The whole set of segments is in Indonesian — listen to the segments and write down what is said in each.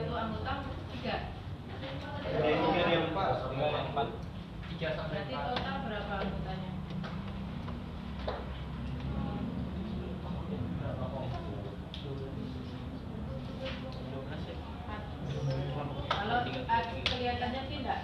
itu anggota tiga. Tiga yang empat tiga yang empat. Tiga sampai berarti total berapa anggotanya? Ya. Kalau eh, kelihatannya tidak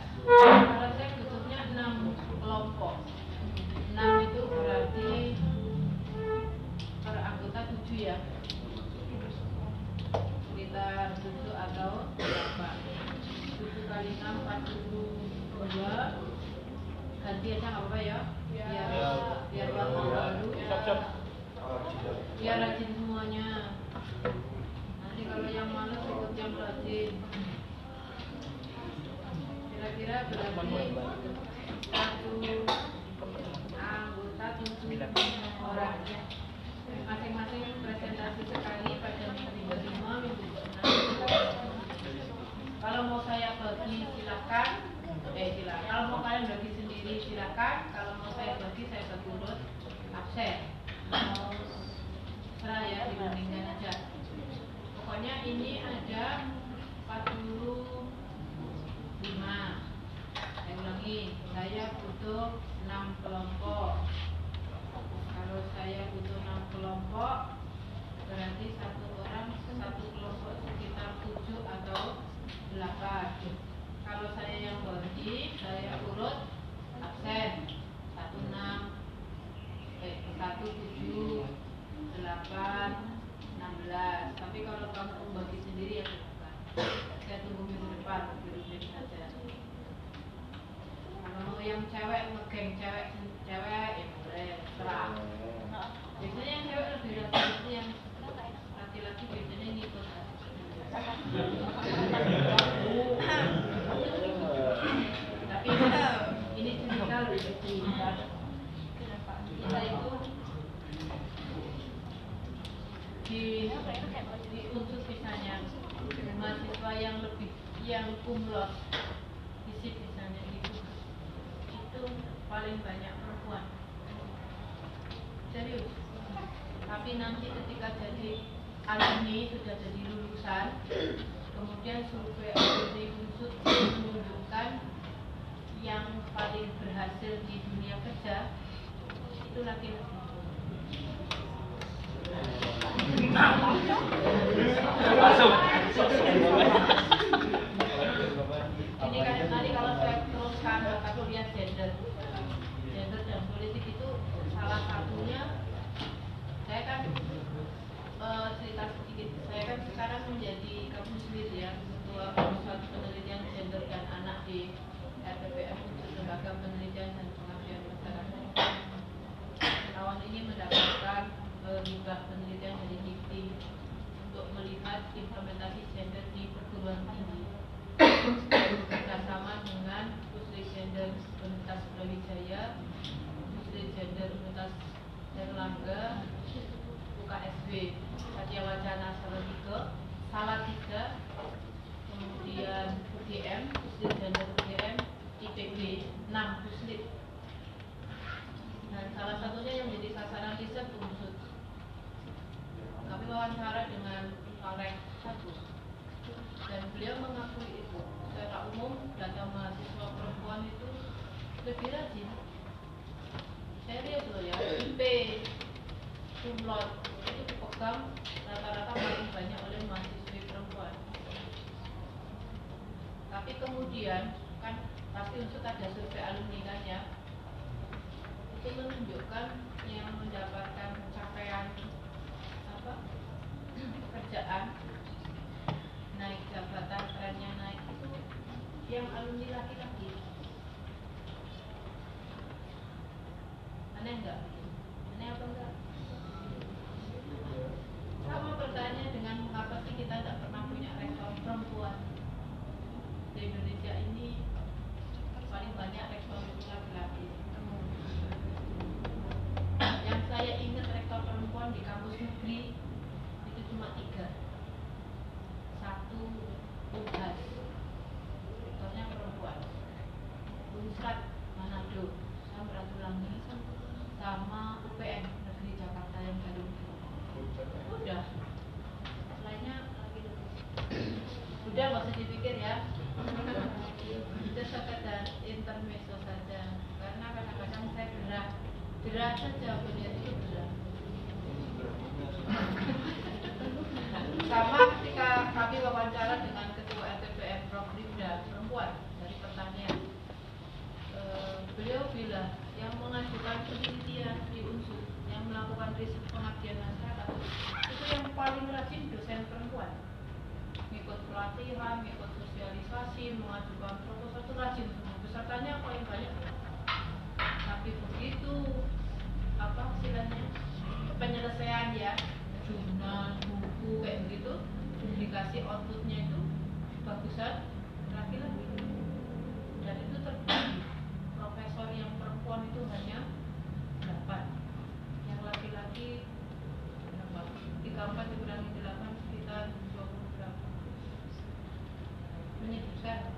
Lembaga Penelitian dan Pengabdian Masyarakat. Tahun ini mendapatkan eh, hibah penelitian dari DIKTI untuk melihat implementasi gender di perguruan tinggi bekerjasama dengan Pusri Gender Universitas Brawijaya, Pusri Gender Universitas Erlangga, UKSB, Satya Wacana Salatiga, Salatiga, kemudian UGM, Pusri Gender UGM, IPB, 6 Puslit. Dan salah satunya yang menjadi sasaran riset unsur. Kami wawancara dengan Parek satu dan beliau mengakui itu secara umum data mahasiswa perempuan itu lebih rajin serius loh ya IP kumlot itu dipegang rata-rata paling banyak oleh mahasiswi perempuan tapi kemudian pasti unsur ada survei alumni kan ya itu menunjukkan yang mendapatkan capaian apa pekerjaan naik jabatan trennya naik itu yang alumni laki-laki. Aneh enggak aneh apa enggak sama pertanyaan dengan mengapa sih kita tidak pernah punya rektor perempuan di Indonesia ini banyak rektor itu laki-laki yang saya ingat rektor perempuan di kampus negeri itu cuma tiga. Satu tugas rektornya perempuan. Unsrat Manado. Samratulangi sama UPN Negeri Jakarta yang baru. Udah. Lainnya udah nggak usah dipikir ya. Itu sekedar intermezzo saja. Karena kadang-kadang saya gerah. Gerah saja melihat itu gerah. Sama ketika kami wawancara dengan ketua LPPM Prof. Rifda perempuan dari pertanian. Eh, beliau bilang yang mengajukan penelitian di unsur yang melakukan riset pengabdian masyarakat itu yang paling rajin dosen perempuan. Ngikut pelatihan, ngikut sosialisasi, mengajukan proposal itu rajin pesertanya paling banyak. Tapi begitu apa istilahnya? Penyelesaian ya. Jurnal, buku kayak begitu. Dikasih outputnya itu bagusan laki-laki. Dan itu terbagi profesor yang perempuan itu hanya 8 yang laki-laki berapa? 34 dikurangi 8 sekitar 20 berapa menyedihkan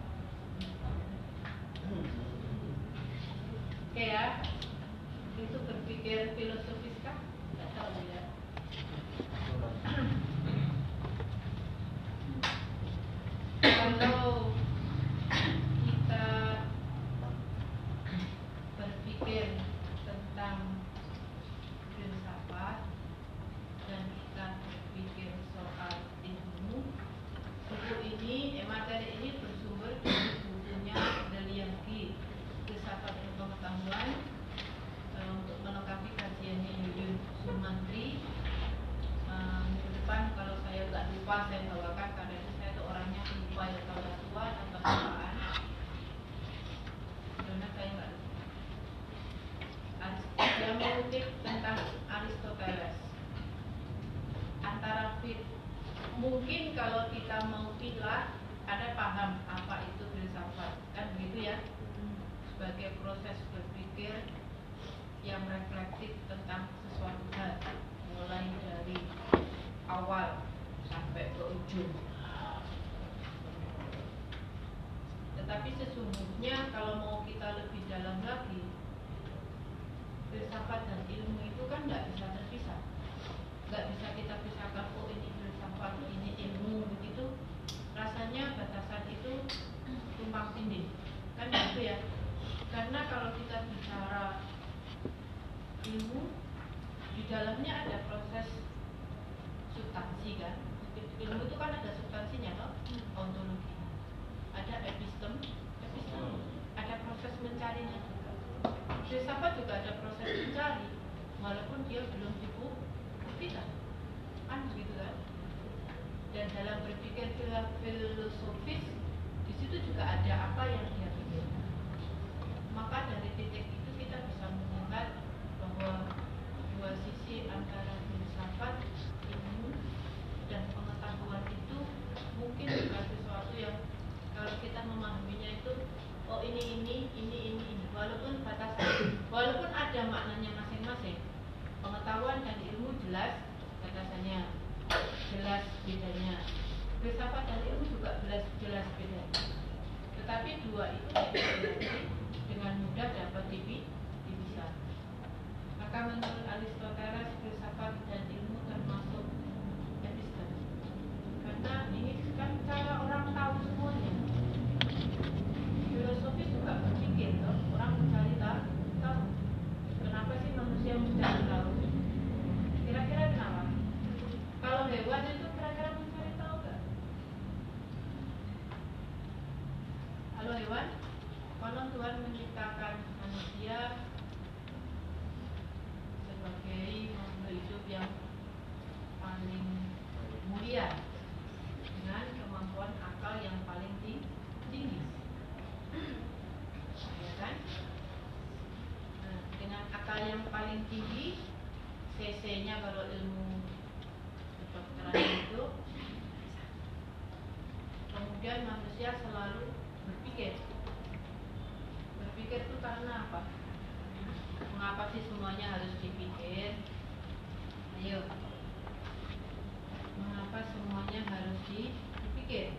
hewan konon Tuhan menciptakan manusia sebagai makhluk hidup yang paling mulia dengan kemampuan akal yang paling tinggi. Ya kan? Nah, dengan akal yang paling tinggi CC-nya kalau ilmu kedokteran itu kemudian manusia selalu karena apa? Mengapa sih semuanya harus dipikir? Ayo. Mengapa semuanya harus dipikir?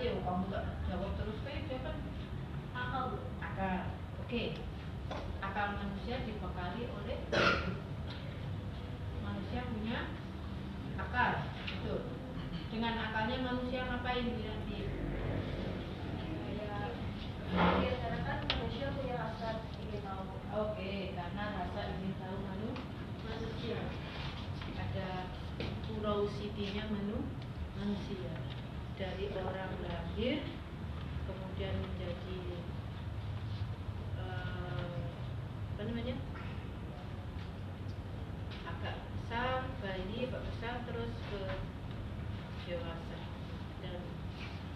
Wiranti? Oh, kamu gak jawab terus kayak dia kan akal. Akal. Oke. Akal manusia dibekali oleh manusia punya akal. Betul. Dengan akalnya manusia ngapain Wiranti? Ya, karena kan manusia punya rasa ingin tahu. Oke, karena rasa ingin tahu manu manusia. Ada curiosity-nya menu manusia. Dari orang lahir kemudian menjadi eh, apa namanya? agak besar, bayi, agak besar terus ke dewasa. Dan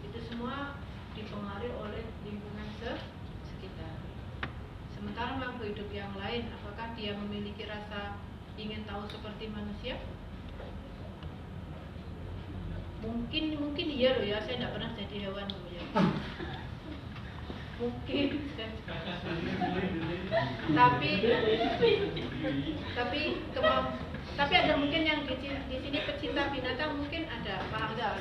itu semua dipengaruhi oleh lingkungan se- sekitar. Sementara makhluk hidup yang lain, apakah dia memiliki rasa ingin tahu seperti manusia? Mungkin mungkin iya loh ya, saya tidak pernah jadi hewan loh ya. Mungkin. tapi tapi kemau tapi ada mungkin yang di, sini- di sini pecinta binatang mungkin ada Pak Hamzah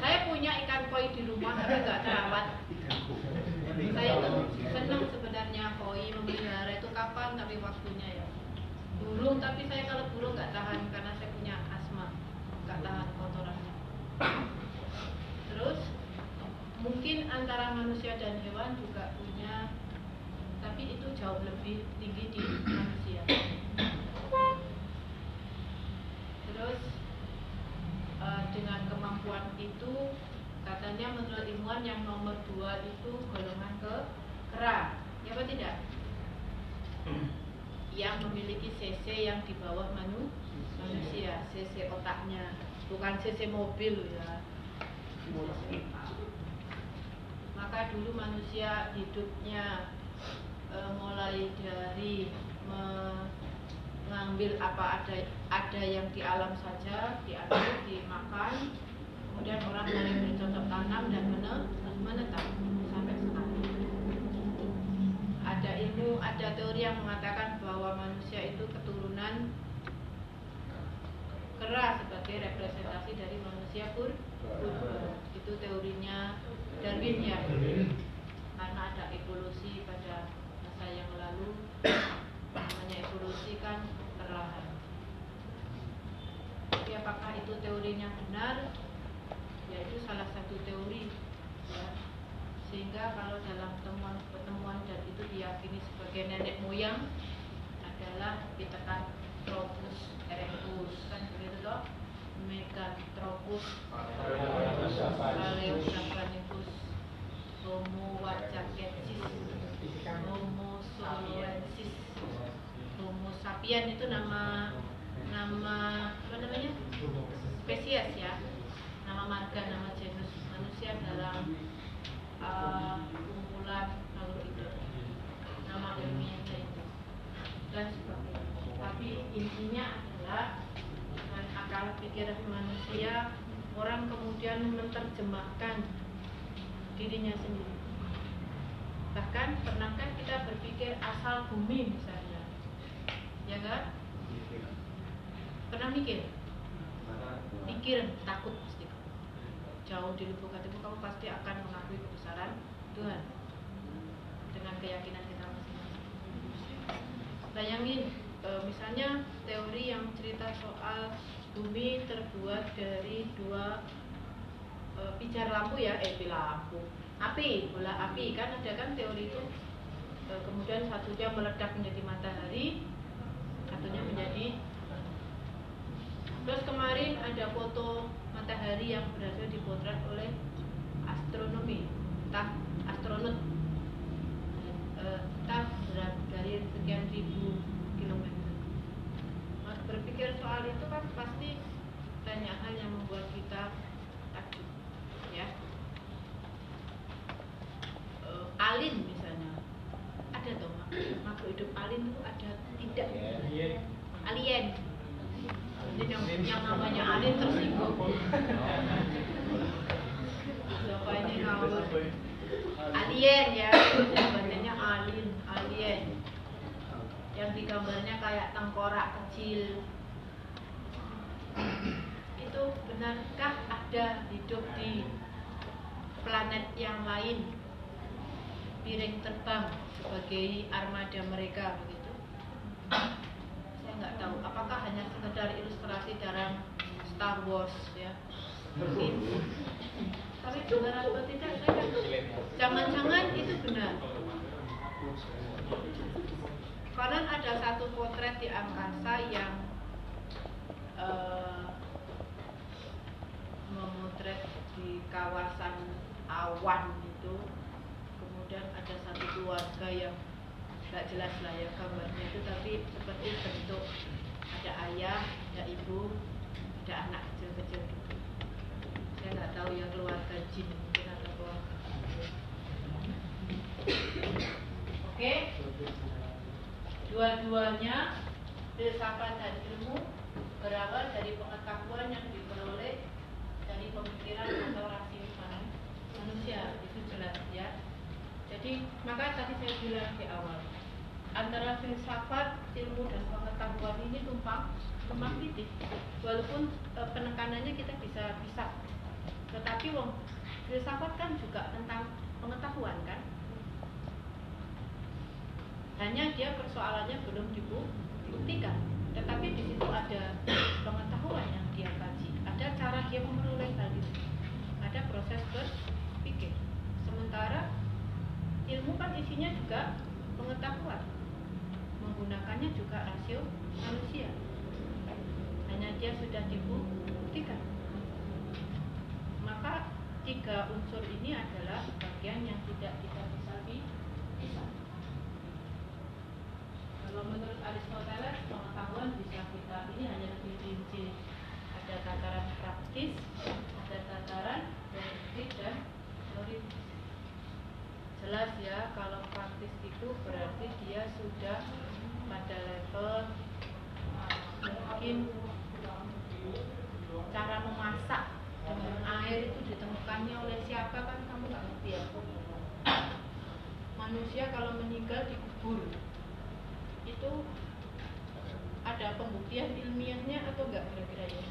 saya punya ikan koi di rumah tapi nggak terawat saya tuh senang sebenarnya koi memelihara itu kapan tapi waktunya ya. Burung tapi saya kalau burung nggak tahan karena saya tahan kotorannya. Terus mungkin antara manusia dan hewan juga punya tapi itu jauh lebih tinggi di manusia. Terus eh, dengan kemampuan itu katanya menurut ilmuwan yang nomor dua itu golongan ke kera. Ya apa tidak? Yang memiliki cc yang di bawah manu manusia cc otaknya bukan cc mobil ya. Maka dulu manusia hidupnya eh, mulai dari mengambil apa ada ada yang di alam saja diambil dimakan kemudian orang mulai bercocok tanam dan menetap sampai sekarang. Ada ilmu ada teori yang mengatakan bahwa manusia itu keturunan keras sebagai representasi dari manusia pur itu teorinya Darwin ya. Karena ada evolusi pada masa yang lalu namanya evolusi kan perlahan. Tapi apakah itu teorinya benar? Ya itu salah satu teori ya. sehingga kalau dalam pertemuan pertemuan dan itu diyakini sebagai nenek moyang adalah Pithecanthropus erectus kan begitu toh Meganthropus Paleosaurus Homo wajakensis Homo soloensis Homo sapien itu nama nama apa namanya spesies ya nama marga nama genus manusia dalam uh, kumpulan makhluk hidup nama ilmiahnya itu dan sebagainya tapi intinya adalah dengan pikiran manusia orang kemudian menerjemahkan dirinya sendiri. Bahkan pernahkah kita berpikir asal bumi misalnya? Ya kan? Pernah mikir? Pikir takut pasti. Jauh di lubuk hatimu kamu pasti akan mengakui kebesaran Tuhan dengan keyakinan kita masing-masing. Bayangin e, misalnya teori yang cerita soal bumi terbuat dari dua e, pijar lampu ya eh lampu. Api bola api. Kan ada kan teori itu e, kemudian satunya meledak menjadi matahari satunya menjadi terus kemarin ada foto matahari yang berhasil dipotret oleh astronomi entah astronot. Entah dari sekian ribu berpikir soal itu kan pasti banyak hal yang membuat kita takut ya. Uh, alin misalnya. Ada toh makhluk hidup alin itu ada tidak? Alien. Jadi yang, yang namanya alin tersinggung. Siapa ini ngawur? Alien ya. Bacanya alin alien yang digambarnya kayak tengkorak kecil. Itu benarkah ada hidup di planet yang lain? Piring terbang sebagai armada mereka begitu. Saya nggak tahu. Apakah hanya sekedar ilustrasi dalam Star Wars ya? Mungkin. Tapi benar atau tidak saya kan jangan-jangan itu benar Konon ada satu potret di angkasa yang uh, memotret di kawasan awan itu. Kemudian ada satu keluarga yang nggak jelas lah ya gambarnya itu tapi seperti bentuk ada ayah ada ibu ada anak kecil-kecil gitu. Saya nggak tahu yang keluarga jin mungkin atau keluarga. Oke? okay? Dua-duanya filsafat dan ilmu berawal dari pengetahuan yang diperoleh dari pemikiran atau rasional manusia. Itu jelas ya. Jadi maka tadi saya bilang di awal antara filsafat ilmu dan pengetahuan ini tumpang tumpang titik walaupun e, penekanannya kita bisa bisa. Tetapi wong filsafat kan juga tentang pengetahuan kan hanya dia persoalannya belum dibuktikan. Tetapi di situ ada pengetahuan yang dia kaji. Ada cara dia memperoleh hal itu. Ada proses berpikir. Sementara ilmu kan isinya juga pengetahuan. Menggunakannya juga rasio manusia. Hanya dia sudah dibuktikan. Maka tiga unsur ini adalah bagian yang tidak kita bisa bisa kalau menurut Aristoteles pengetahuan bisa kita ini hanya lebih rinci. Ada tataran praktis ada tataran teoretik dan teoritis jelas ya kalau praktis itu berarti dia sudah pada level mungkin cara memasak dengan air itu ditemukannya oleh siapa kan kamu nggak ngerti ya. Manusia kalau meninggal dikubur itu ada pembuktian ilmiahnya atau enggak kira-kira ya?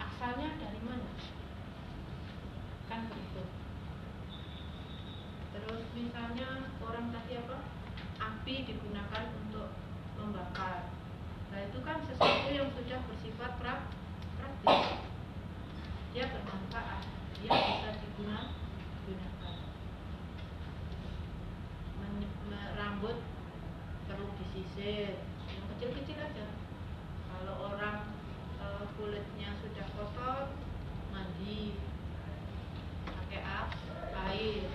Asalnya dari mana? Kan begitu. Terus misalnya orang tadi apa? Api digunakan untuk membakar. Nah itu kan sesuatu yang sudah bersifat prak praktis. Dia bermanfaat. Dia bisa digunakan. Men- me- rambut perlu disisir yang kecil-kecil aja. Kalau orang eh, kulitnya sudah kotor mandi. Pakai ap air.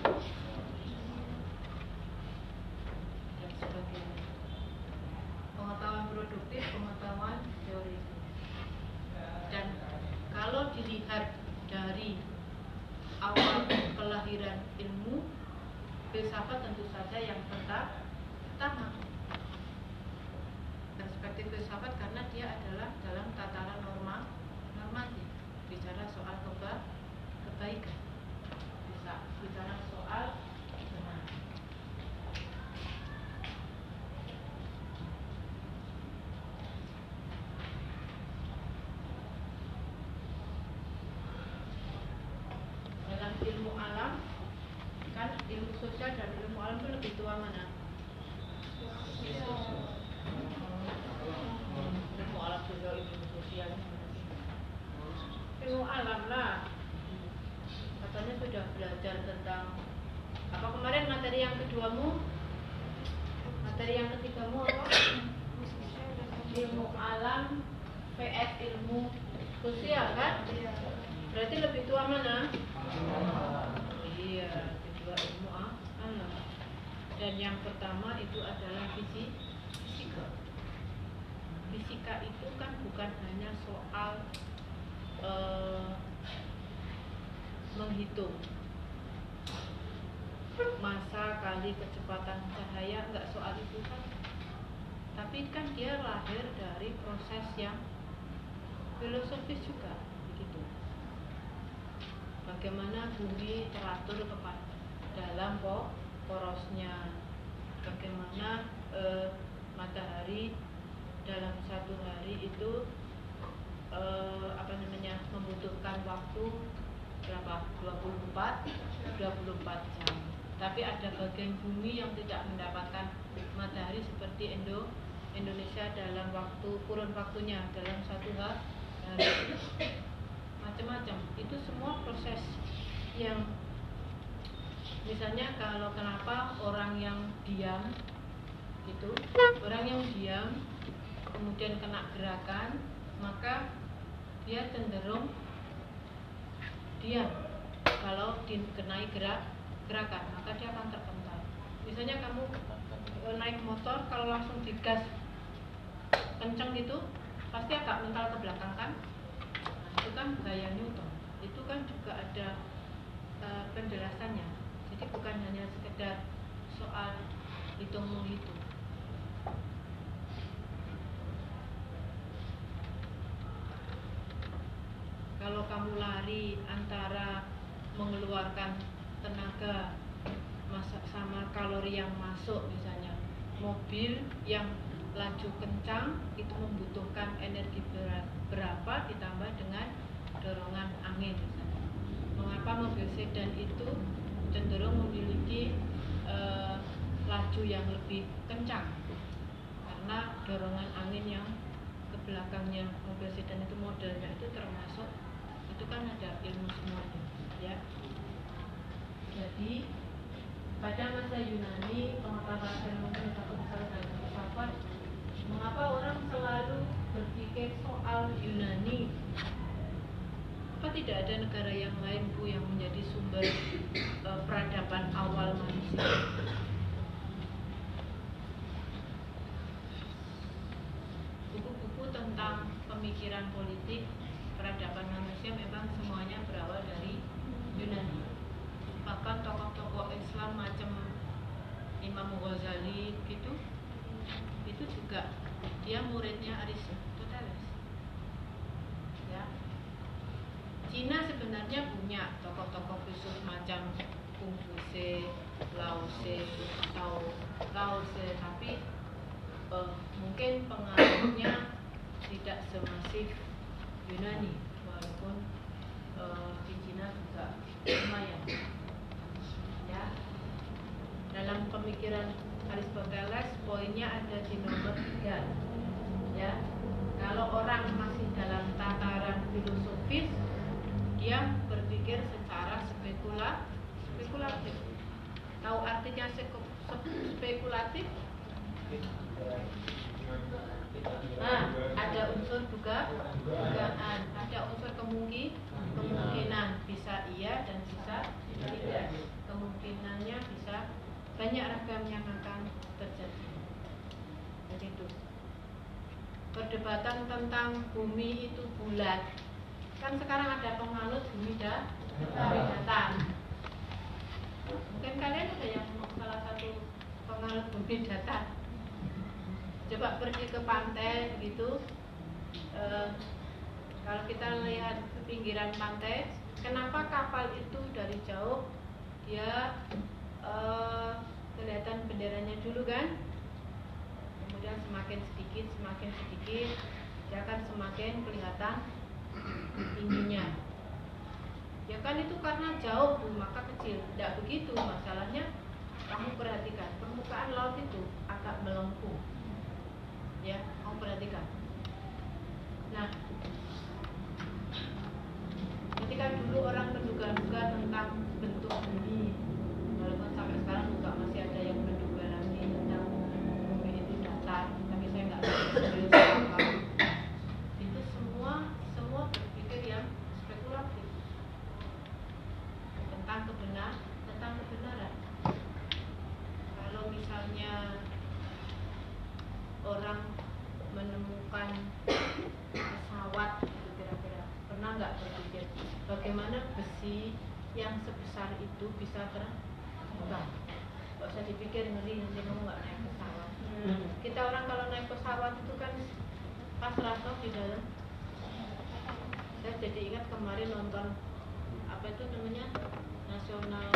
Dan sebagainya. Pengetahuan produktif pengetahuan teori. Dan kalau dilihat dari awal kelahiran ilmu filsafat tentu saja yang perta- pertama perspektif filsafat karena dia adalah dalam tataran norma normatif bicara soal keba kebaikan. Bisa bicara soal benar dalam ilmu alam kan ilmu sosial dan ilmu alam itu lebih tua mana ilmu alam sosial ilmu sosial ilmu alam lah katanya sudah belajar tentang apa kemarin materi yang keduamu? Materi yang ketigamu apa? Ilmu alam PS ilmu sosial kan? Berarti lebih tua mana? Iya kedua ilmu alam dan yang pertama itu adalah fisi- fisika. Fisika itu kan bukan hanya soal eh, menghitung masa kali kecepatan cahaya enggak soal itu kan. Tapi kan dia lahir dari proses yang filosofis juga begitu. Bagaimana bumi teratur kepada dalam po- porosnya. Bagaimana eh, matahari dalam satu hari itu eh, apa namanya membutuhkan waktu berapa? 24 24 jam tapi ada bagian bumi yang tidak mendapatkan matahari seperti Indo Indonesia dalam waktu kurun waktunya dalam satu ha- hari. Macam-macam. Itu semua proses yang misalnya kalau kenapa orang yang diam itu orang yang diam kemudian kena gerakan maka dia cenderung diam. Kalau dikenai gerak gerakan maka dia akan terpental. Misalnya kamu eh, naik motor kalau langsung digas kenceng gitu pasti agak mental ke belakang kan? Nah, itu kan gaya Newton. Itu kan juga ada eh, penjelasannya jadi bukan hanya sekedar soal hitung menghitung. Kalau kamu lari antara mengeluarkan tenaga masa sama kalori yang masuk misalnya. Mobil yang laju kencang itu membutuhkan energi berapa? Ditambah dengan dorongan angin misalnya. Mengapa mobil sedan itu cenderung memiliki eh, laju yang lebih kencang? Karena dorongan angin yang ke belakangnya mobil sedan itu modelnya itu termasuk itu kan ada ilmu semuanya. ya jadi pada masa Yunani pengetahuan pengetahuan besar dan filsafat mengapa orang selalu berpikir soal Yunani? Apa tidak ada negara yang lain bu yang menjadi sumber eh, peradaban awal manusia? Buku-buku tentang pemikiran politik peradaban manusia memang semuanya berawal dari Yunani bahkan tokoh-tokoh Islam macam Imam Ghazali gitu itu juga dia muridnya Aristoteles ya Cina sebenarnya punya tokoh-tokoh khusus macam Confucius, Lao Tse atau Lao Tse, tapi uh, mungkin pengaruhnya tidak semasif Yunani, walaupun uh, di Cina juga lumayan. Dalam pemikiran Aristoteles poinnya ada di nomor tiga. Ya, kalau orang masih dalam tataran filosofis, dia berpikir secara spekula, spekulatif. Tahu artinya spekulatif? Nah, ada unsur juga dugaan, ada unsur kemungkin, kemungkinan bisa iya dan bisa tidak. Kemungkinannya bisa banyak ragam yang akan terjadi. Jadi itu. Perdebatan tentang bumi itu bulat. Kan sekarang ada penganut bumi datar mungkin kalian ada yang salah satu penganut bumi datar coba pergi ke pantai gitu. E, kalau kita lihat ke pinggiran pantai kenapa kapal itu dari jauh dia e, kelihatan benderanya dulu kan? Kemudian semakin sedikit semakin sedikit dia akan semakin kelihatan tingginya ya kan itu karena jauh tuh maka kecil. Tidak begitu masalahnya kamu perhatikan permukaan laut itu agak melengkung. Ya kamu perhatikan. Nah ketika dulu orang menduga-duga tentang bentuk bumi sampai sekarang juga masih ada yang menduga lagi tentang bumi itu datar tapi saya nggak tahu serius apa itu semua semua berpikir yang spekulatif tentang kebenar tentang kebenaran kalau misalnya orang menemukan pesawat gitu kira-kira pernah nggak berpikir bagaimana besi yang sebesar itu bisa terbang dipikir ngeri nanti kamu nggak naik pesawat. Kita orang kalau naik pesawat itu kan pasrah toh di dalam. Saya jadi ingat kemarin nonton apa itu namanya? Nasional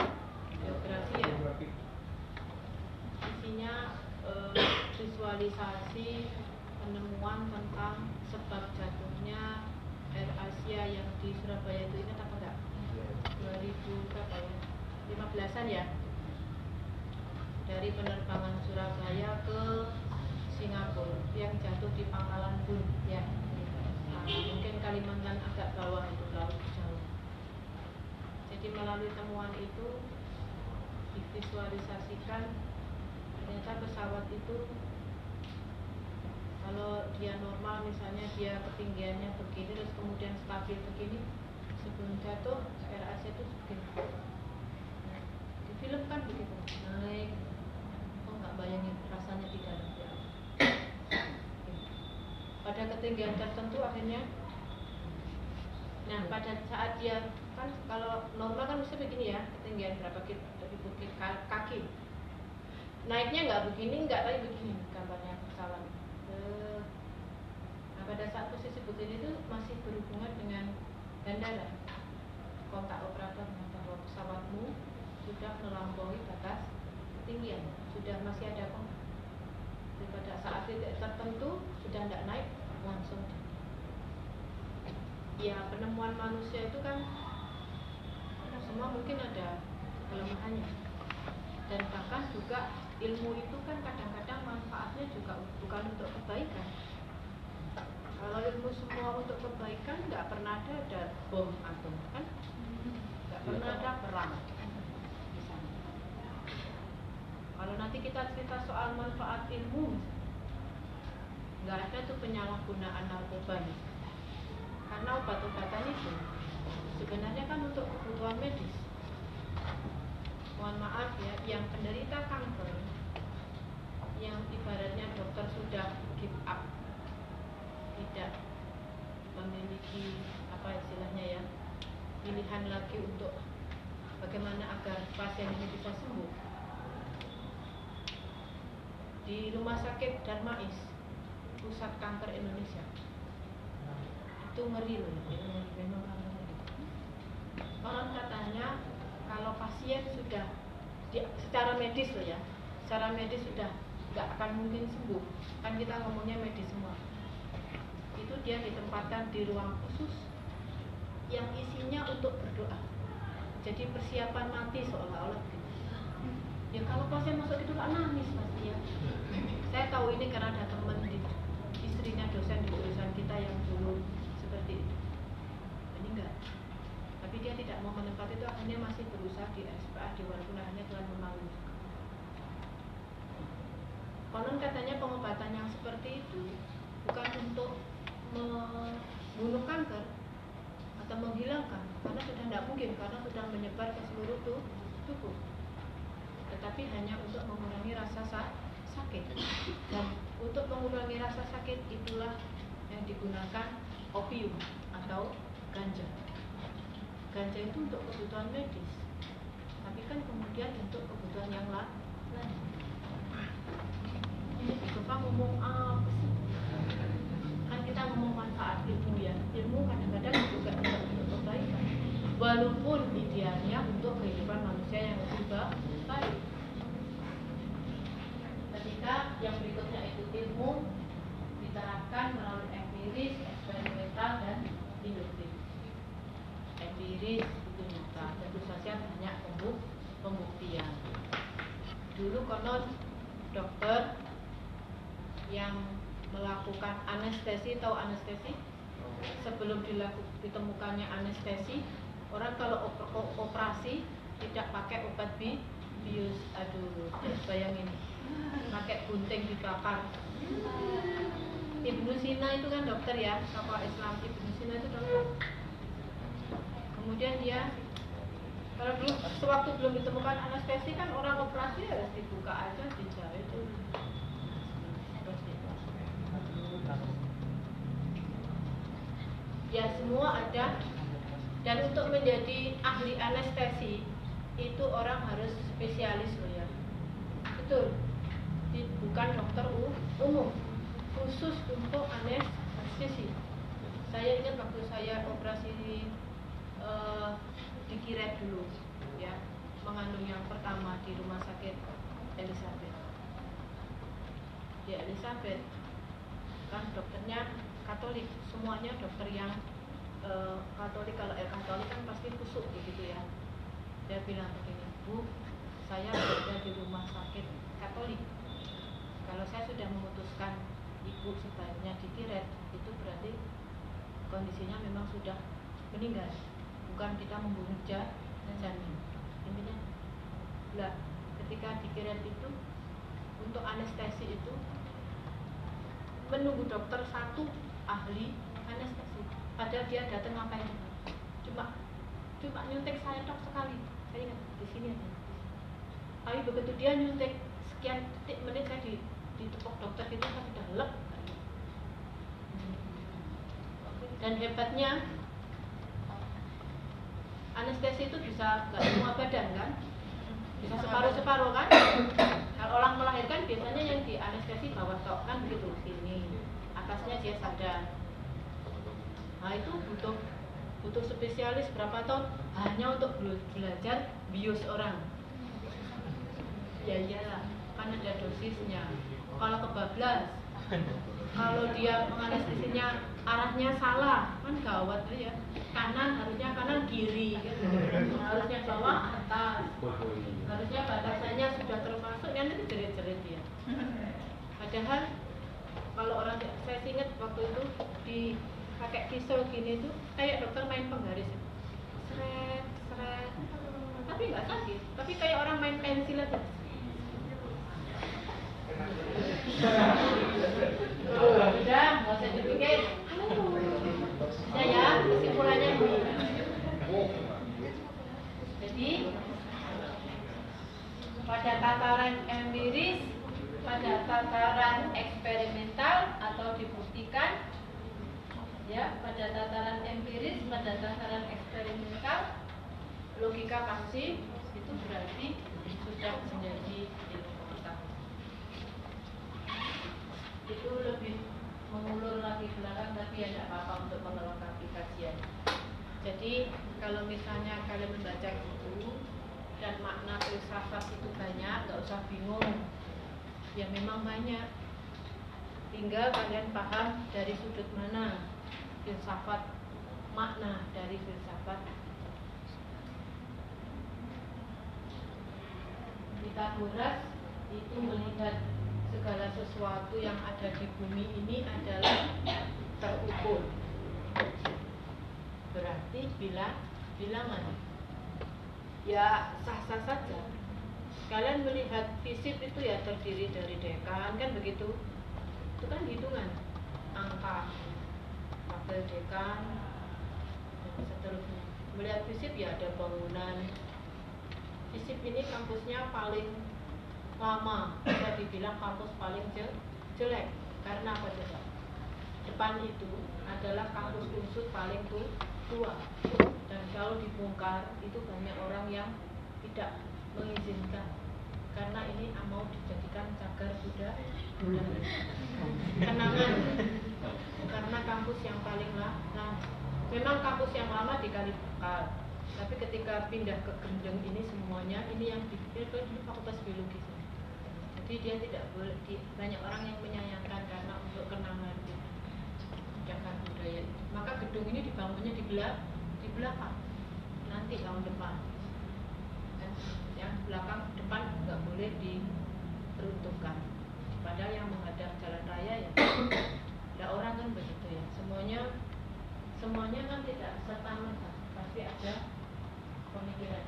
geografi ya. Isinya eh, visualisasi penemuan tentang sebab jatuhnya Air Asia yang di Surabaya itu ingat apa enggak? 2000 berapa ya? 15-an ya? Dari penerbangan Surabaya ke Singapura yang jatuh di Pangkalan Bun ya. Nah, mungkin Kalimantan agak bawah itu laut jauh. Jadi melalui temuan itu divisualisasikan ternyata pesawat itu kalau dia normal misalnya dia ketinggiannya begini terus kemudian stabil begini sebelum jatuh Asia itu begini di film kan begitu naik nggak bayangin rasanya di dalam ya. pada ketinggian tertentu akhirnya. Nah pada saat dia kan kalau normal kan bisa begini ya ketinggian berapa bukit kaki. Naiknya nggak begini nggak tapi begini gambarnya pesawat Nah pada saat posisi begini itu masih berhubungan dengan bandara. Kontak operator bahwa pesawatmu sudah melampaui batas ketinggian sudah masih ada Jadi pada saat titik tertentu sudah tidak naik langsung. Ya penemuan manusia itu kan semua mungkin ada kelemahannya. Dan bahkan juga ilmu itu kan kadang-kadang manfaatnya juga bukan untuk kebaikan. Kalau ilmu semua untuk kebaikan nggak pernah ada ada bom atom kan? Nggak pernah ada perang misalnya kalau nanti kita cerita soal manfaat ilmu nggak ada tuh penyalahgunaan narkoba nih. Karena obat-obatan itu sebenarnya kan untuk kebutuhan medis. Mohon maaf ya yang penderita kanker yang ibaratnya dokter sudah give up tidak memiliki apa istilahnya ya pilihan lagi untuk bagaimana agar pasien ini bisa sembuh di rumah sakit Darmais pusat kanker Indonesia. Itu ngeri loh memang katanya kalau pasien sudah di, secara medis loh ya secara medis sudah nggak akan mungkin sembuh. Kan kita ngomongnya medis semua. Itu dia ditempatkan di ruang khusus yang isinya untuk berdoa. Jadi persiapan mati seolah-olah ya kalau pasien masuk itu kan nangis pasti ya. Saya tahu ini karena ada teman di istrinya dosen di jurusan kita yang dulu seperti itu. Meninggal tapi dia tidak mau menempati itu akhirnya masih berusaha di SPA di walaupun akhirnya Tuhan memanggil konon katanya pengobatan yang seperti itu bukan untuk membunuh kanker atau menghilangkan karena sudah tidak mungkin karena sudah menyebar ke seluruh tubuh tetapi hanya untuk mengurangi rasa sakit. Dan untuk mengurangi rasa sakit itulah yang digunakan opium atau ganja. Ganja itu untuk kebutuhan medis tapi kan kemudian untuk kebutuhan yang lain. Ini Bapak ngomong apa sih? Kan kita ngomong manfaat ilmu ya. Ilmu kadang-kadang juga tidak untuk kebaikan. Walaupun idealnya untuk kehidupan manusia yang lebih baik yang berikutnya itu ilmu diterapkan melalui empiris, eksperimental dan induktif. Empiris itu nyata tentu saja banyak pembuktian. Dulu konon dokter yang melakukan anestesi tahu anestesi? Sebelum dilakukan ditemukannya anestesi orang kalau operasi tidak pakai obat bi bius aduh bayangin pakai gunting dibakar. Ibnu Sina itu kan dokter ya tokoh Islam. Ibnu Sina itu dokter. Kemudian dia kalau dulu sewaktu belum ditemukan anestesi kan orang operasi harus dibuka aja dijahit itu. Ya semua ada. Dan untuk menjadi ahli anestesi itu orang harus spesialis loh ya. Betul bukan dokter umum khusus untuk anestesi saya ingat waktu saya operasi uh, di Kiret dulu ya mengandung yang pertama di rumah sakit Elizabeth. Di Elizabeth kan dokternya Katolik semuanya dokter yang uh, Katolik. Kalau eh, Katolik kan pasti kusuk begitu ya. Dia bilang begini Bu saya berada di rumah sakit Katolik kalau saya sudah memutuskan ibu sebaiknya dikiret itu berarti kondisinya memang sudah meninggal. Bukan kita membunuh janin intinya lah ketika dikiret itu untuk anestesi itu menunggu dokter satu ahli anestesi. Padahal dia datang ngapain cuma cuma nyuntik saya dok sekali. Saya ingat di sini tapi begitu dia nyuntik sekian detik menit saya di ditepuk dokter itu saya sudah lep. Dan hebatnya anestesi itu bisa nggak semua badan kan? Bisa separuh-separuh kan? Kalau orang melahirkan biasanya yang di anestesi bawah tok kan begitu sini. Atasnya dia sadar. Nah itu butuh butuh spesialis berapa tahun hanya untuk belajar bios orang. Ya iyalah kan ada dosisnya kalau kebablas. Kalau dia menganestesinya arahnya salah. Kan gawat tuh ya. Kanan harusnya kanan kiri gitu. harusnya bawah atas. Harusnya batasannya sudah termasuk kan itu jerit-jerit ya padahal kalau orang saya ingat waktu itu di pakai pisau gini itu kayak dokter main penggaris. Seret seret. Tapi nggak sakit. Tapi kayak orang main pensil aja udah nggak usah dipikir ya ya kesimpulannya. Jadi pada tataran empiris pada tataran eksperimental atau dibuktikan ya pada tataran empiris pada tataran eksperimental logika kasus itu berarti sudah menjadi ilmu pengetahuan itu lebih mengulur lagi belakang tapi ya tidak apa-apa untuk melengkapi kajian Jadi kalau misalnya kalian membaca buku dan makna filsafat itu banyak, nggak usah bingung. Ya memang banyak. Tinggal kalian paham dari sudut mana filsafat makna dari filsafat. Pitagoras itu melihat segala sesuatu yang ada di bumi ini adalah terukur. Berarti bila bilangan. Ya sah-sah saja. Kalian melihat fisik itu ya terdiri dari dekan kan begitu? Itu kan hitungan angka tabel dekan seterusnya. Melihat fisik ya ada bangunan. Fisik ini kampusnya paling lama bisa dibilang kampus paling jelek karena apa coba? Depan itu adalah kampus unsur paling tua dan kalau dibongkar itu banyak orang yang tidak mengizinkan karena ini mau dijadikan cagar Buddha. Kenangan karena kampus yang paling lama. Memang kampus yang lama di Kalibokar tapi ketika pindah ke Gendeng ini semuanya ini yang dipilih itu fakultas biologi jadi dia tidak boleh di, banyak orang yang menyayangkan karena untuk kenangan jangan budaya maka gedung ini dibangunnya di belakang di belakang. Nanti tahun depan. Dan yang belakang depan nggak boleh diperuntukkan. Padahal yang menghadap jalan raya ya. Ada orang kan begitu ya. Semuanya semuanya kan tidak serta merta. Pasti ada pemikiran.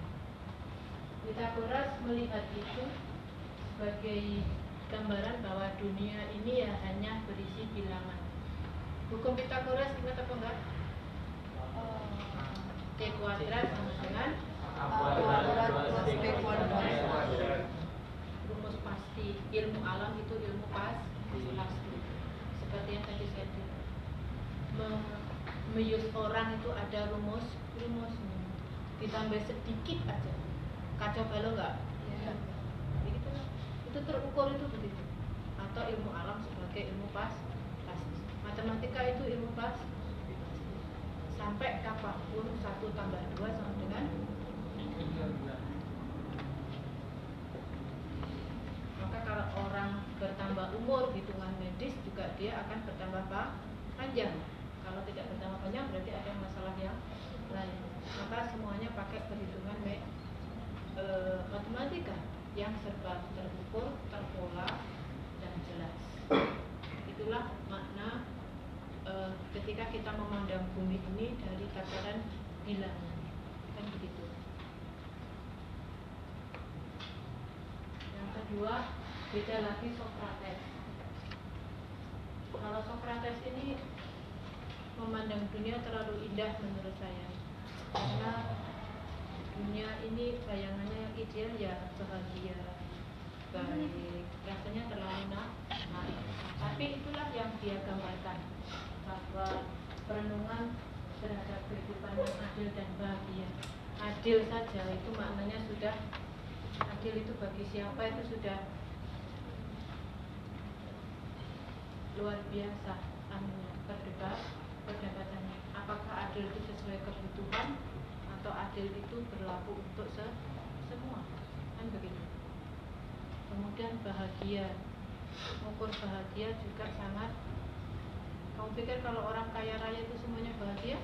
Pitagoras melihat itu sebagai gambaran bahwa dunia ini ya hanya berisi bilangan. Hukum Pitagoras ingat apa enggak? C kuadrat sama dengan. Rumus pasti ilmu alam itu ilmu pas pasti. Seperti yang tadi saya bilang. Meyus orang itu ada rumus rumusnya. Ditambah sedikit aja. Kacau balau enggak? Ya itu terukur itu begitu. Atau ilmu alam sebagai ilmu pas matematika itu ilmu pas. Sampai kapan pun satu tambah dua sama dengan maka kalau orang bertambah umur hitungan medis juga dia akan bertambah panjang. Kalau tidak bertambah panjang berarti ada masalah yang lain. Maka semuanya pakai perhitungan me, e, matematika yang serba terukur, terpola, dan jelas. Itulah makna e, ketika kita memandang bumi ini dari tataran bilangan. Kan begitu. Yang kedua, beda lagi Socrates. Kalau Socrates ini memandang dunia terlalu indah menurut saya. Karena dunia ini bayangannya yang ideal ya bahagia. Baik. Rasanya terlalu naik. Tapi itulah yang dia gambarkan bahwa perenungan terhadap kehidupan yang adil dan bahagia. Adil saja itu maknanya sudah adil itu bagi siapa itu sudah luar biasa anunya perdebatannya apakah adil itu sesuai kebutuhan atau adil itu berlaku untuk se semua. Kan begitu. Kemudian bahagia. Ukur bahagia juga sangat. Kamu pikir kalau orang kaya raya itu semuanya bahagia?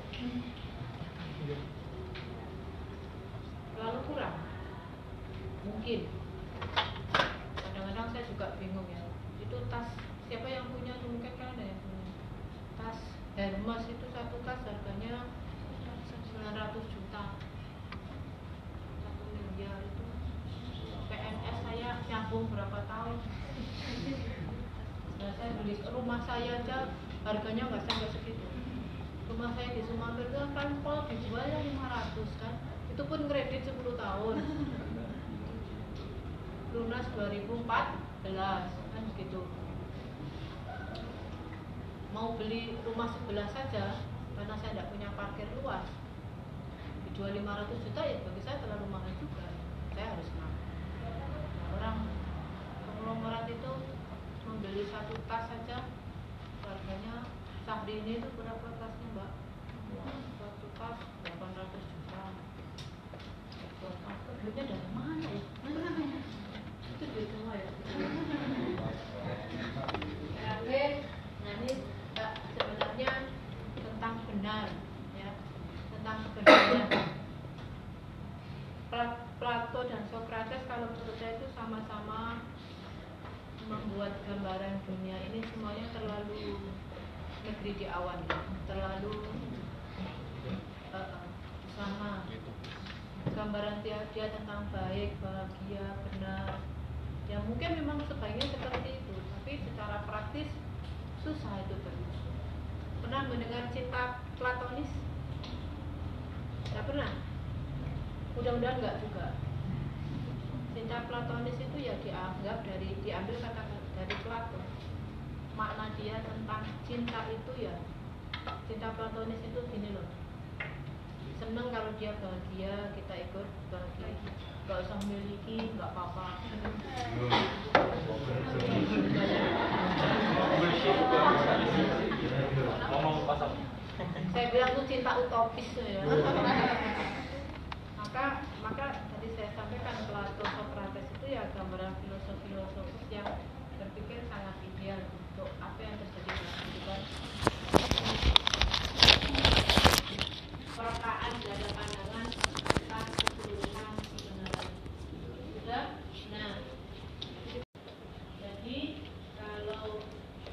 Lalu kurang. Mungkin. Kadang-kadang saya juga bingung ya. Itu tas siapa yang punya mungkin kan ada yang punya. Tas Hermes itu satu tas harganya 900 juta miliar itu PNS saya nyambung berapa tahun. Nah, saya beli rumah saya aja harganya nggak sampai segitu. Rumah saya di Sumampir itu kan pol dijual ya 500 kan. Itu pun kredit 10 tahun. Lunas 2014 kan begitu mau beli rumah sebelah saja karena saya tidak punya parkir luas dijual 500 juta ya bagi saya terlalu mahal juga. Saya harus mau orang konglomerat itu membeli satu tas saja harganya Sahri ini itu berapa tasnya mbak? Satu tas 800 100 juta. Duitnya dari mana ya itu duit semua ya Oke, nah ini Pak, sebenarnya tentang benar ya tentang kebenaran Pla- Plato dan Socrates kalau menurut saya itu sama-sama membuat gambaran dunia ini semuanya terlalu negeri di awan terlalu eh, sama. Gambaran dia, dia tentang baik bahagia benar. Ya mungkin memang sebaiknya seperti itu tapi secara praktis susah itu terus. Pernah mendengar cinta platonis? Tidak pernah? Mudah-mudahan enggak juga cinta platonis itu ya dianggap dari diambil kata dari Plato. Makna dia tentang cinta itu ya cinta platonis itu gini loh. Seneng kalau dia bahagia kita ikut bahagia. Nggak usah memiliki nggak apa-apa. Saya bilang itu cinta utopis tuh ya. Maka maka saya sampaikan Plato Socrates itu ya gambaran filosofi-filosofis yang berpikir sangat ideal untuk apa yang terjadi dalam kehidupan perekaan dari pandangan tentang keseluruhan kebenaran sudah nah jadi kalau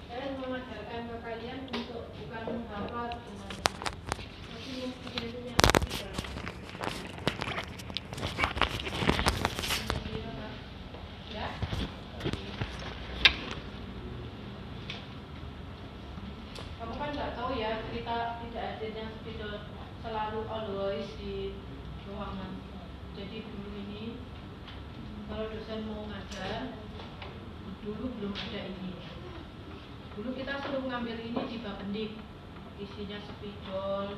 saya mengajarkan ke kalian untuk bukan menghafal cuman tapi mungkin tidak ya kamu kan nggak tahu ya cerita tidak adanya spidol selalu always di ruangan jadi dulu ini kalau dosen mau ngajar dulu belum ada ini dulu kita selalu ngambil ini di Bapendik isinya spidol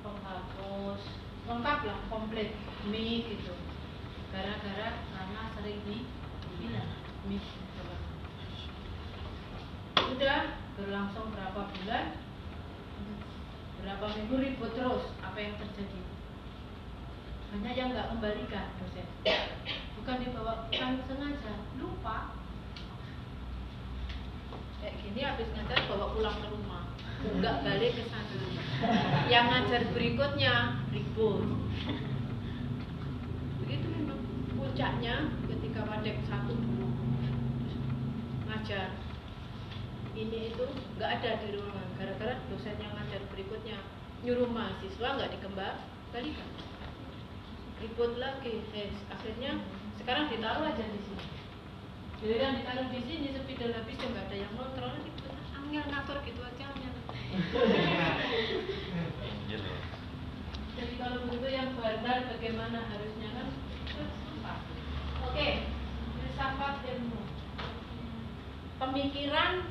penghapus lengkap lah komplit mie gitu gara-gara karena sering di bilang mie coba udah berlangsung berapa bulan berapa minggu ribut terus apa yang terjadi banyak yang nggak kembalikan dosen bukan dibawa bukan sengaja lupa kayak gini habis ngajar bawa pulang ke rumah nggak balik ke sana. Yang ngajar berikutnya ribut. Begitu memang puncaknya ketika wadek satu dulu. Ngajar. Ini itu nggak ada di ruangan gara-gara dosen yang ngajar berikutnya nyuruh mahasiswa nggak dikembalikan ribut lagi. Eh, akhirnya sekarang ditaruh aja di sini. Giliran ditaruh di sini sepidol habis ya nggak ada yang kontrol ribut. Angel ngatur gitu aja jadi kalau begitu yang bandar bagaimana harusnya kan? Sumpah oke filsafat ilmu. Pemikiran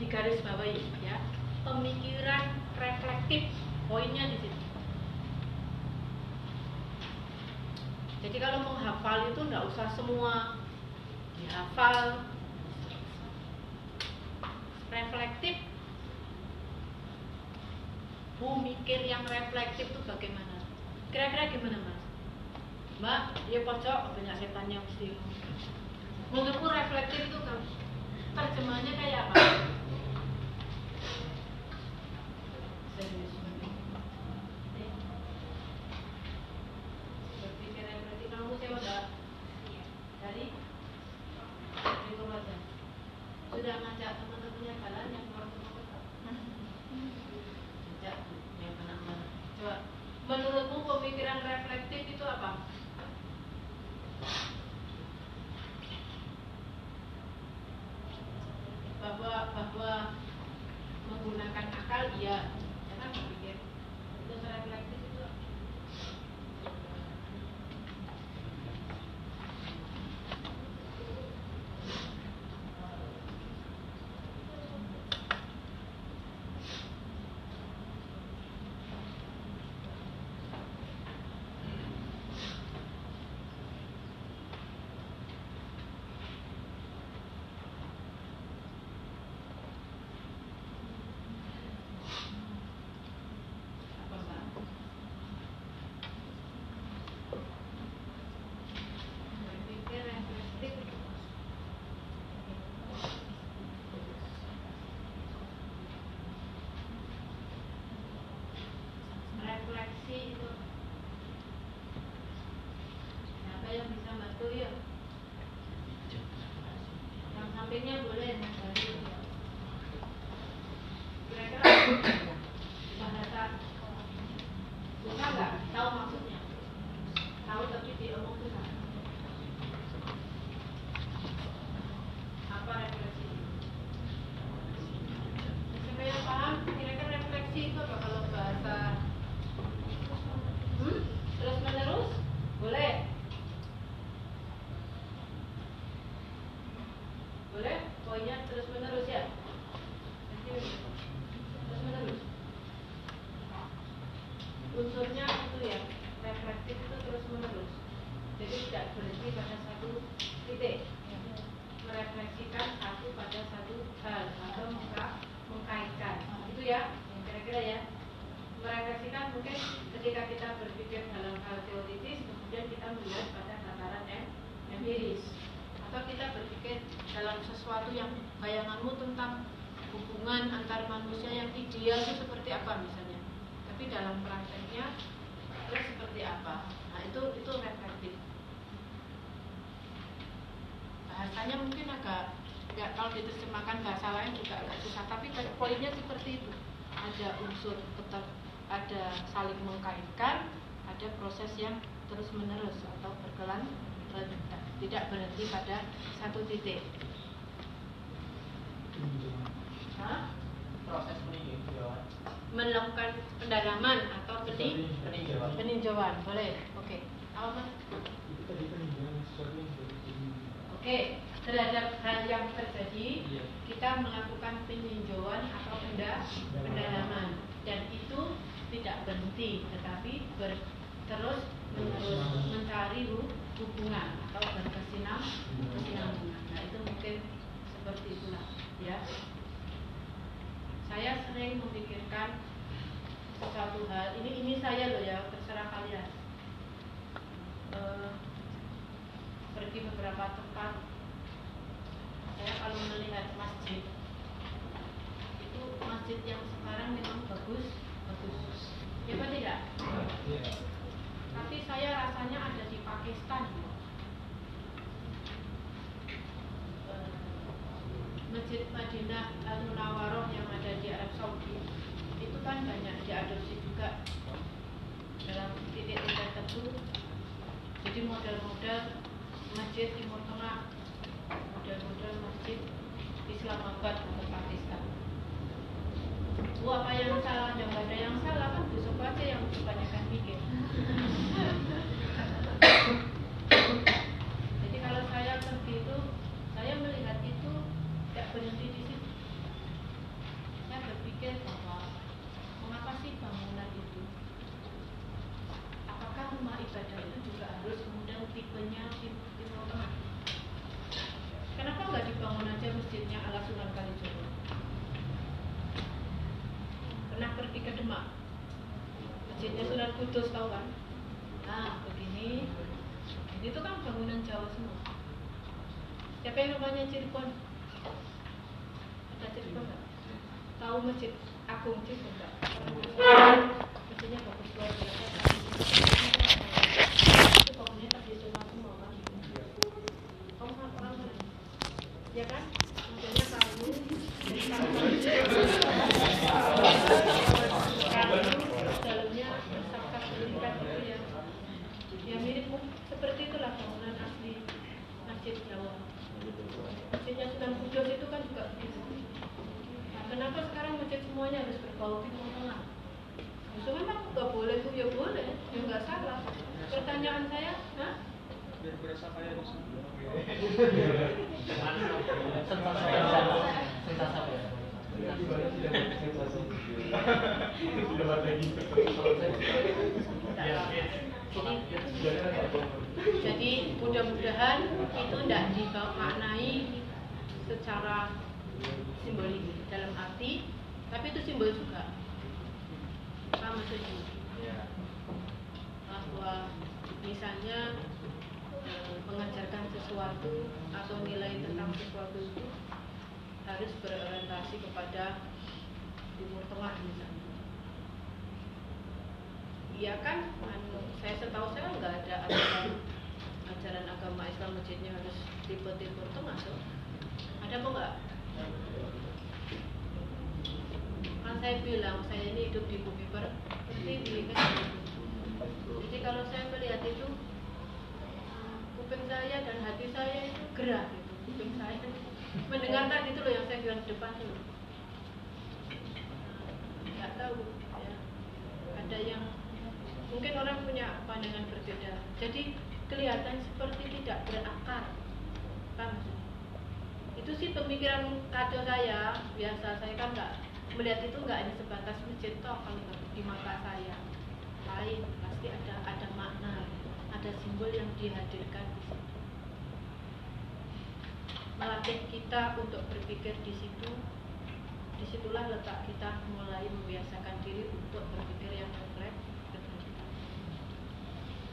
di garis bawahi ya. Pemikiran reflektif poinnya di situ. Jadi kalau menghafal itu nggak usah semua dihafal. Reflektif mau mikir yang reflektif itu bagaimana? Kira-kira gimana mas? Mbak dia pojok banyak setannya mesti. Menurutku reflektif itu kan terjemahannya kayak apa? Sudah ngajak teman-temannya jalan yang keluar rumah kota sejak yang anak mana coba menurutmu pemikiran reflektif itu apa? Bahwa bahwa menggunakan akal iya ada saling mengkaitkan ada proses yang terus menerus atau berkelanjutan tidak berhenti pada satu titik. Hah? proses peninjauan. Melakukan pendalaman atau peni- peninjauan. peninjauan boleh? Oke. Apa baru jadi Oke, terhadap hal yang terjadi, Iya. kita melakukan peninjauan atau penda, pendalaman, dan itu tidak berhenti, tetapi ber, terus menerus mencari hu- hubungan atau berkesinam kesinambungan. Nah itu mungkin seperti itulah, ya. Saya sering memikirkan sesuatu hal. Ini ini saya loh ya, terserah kalian. Eh, pergi beberapa tempat saya kalau melihat masjid itu masjid yang sekarang memang bagus ya tidak tapi saya rasanya ada di Pakistan Masjid Madinah Al Munawaroh yang ada di Arab Saudi. Itu kan banyak diadopsi juga dalam titik-titik tertentu. Jadi model-model masjid Timur Tengah model-model masjid Islamabad Bu apa yang salah? Yang ada yang salah kan besok aja yang kebanyakan mikir Jadi kalau saya pergi itu Saya melihat itu tidak berhenti di situ Saya berpikir bahwa Mengapa sih bangunan itu Apakah rumah ibadah itu juga harus kemudian tipenya tim- timur tengah? Kenapa nggak dibangun aja masjidnya ala Sunan Kalijogo? Pernah ke Demak? Masjidnya Sunan Kudus tahu kan? Nah begini, ini tuh kan bangunan Jawa semua. Siapa yang rumahnya Cirebon? Ada Cirebon nggak? Tahu masjid Agung Cirebon nggak? Masjidnya bagus biasa. Kita untuk berpikir di situ di situlah letak kita mulai membiasakan diri untuk berpikir yang refleks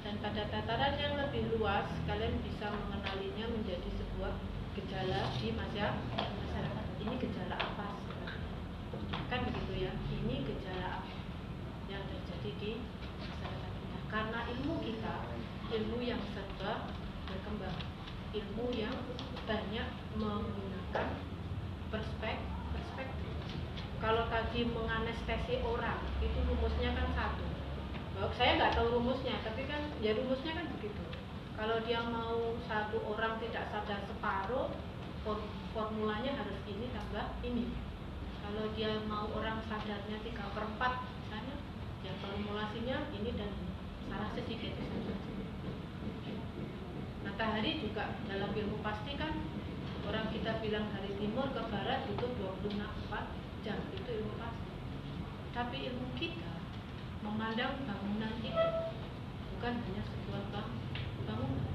dan pada tataran yang lebih luas kalian bisa mengenalinya menjadi sebuah gejala di masyarakat. Ini gejala apa kan begitu ya ini gejala apa yang terjadi di masyarakat kita? Karena ilmu kita ilmu yang serba berkembang ilmu yang banyak menggunakan perspektif perspektif. Kalau tadi menganestesi orang itu rumusnya kan satu. Saya nggak tahu rumusnya tapi kan ya rumusnya kan begitu. Kalau dia mau satu orang tidak sadar separuh for- formulanya harus ini tambah ini. Kalau dia mau orang sadarnya tiga per empat misalnya ya formulasinya ini dan ini salah sedikit. Matahari juga dalam ilmu pasti kan orang kita bilang dari timur ke barat itu 24 jam itu ilmu pasti. Tapi ilmu kita memandang bangunan itu bukan hanya sebuah bang bangunan.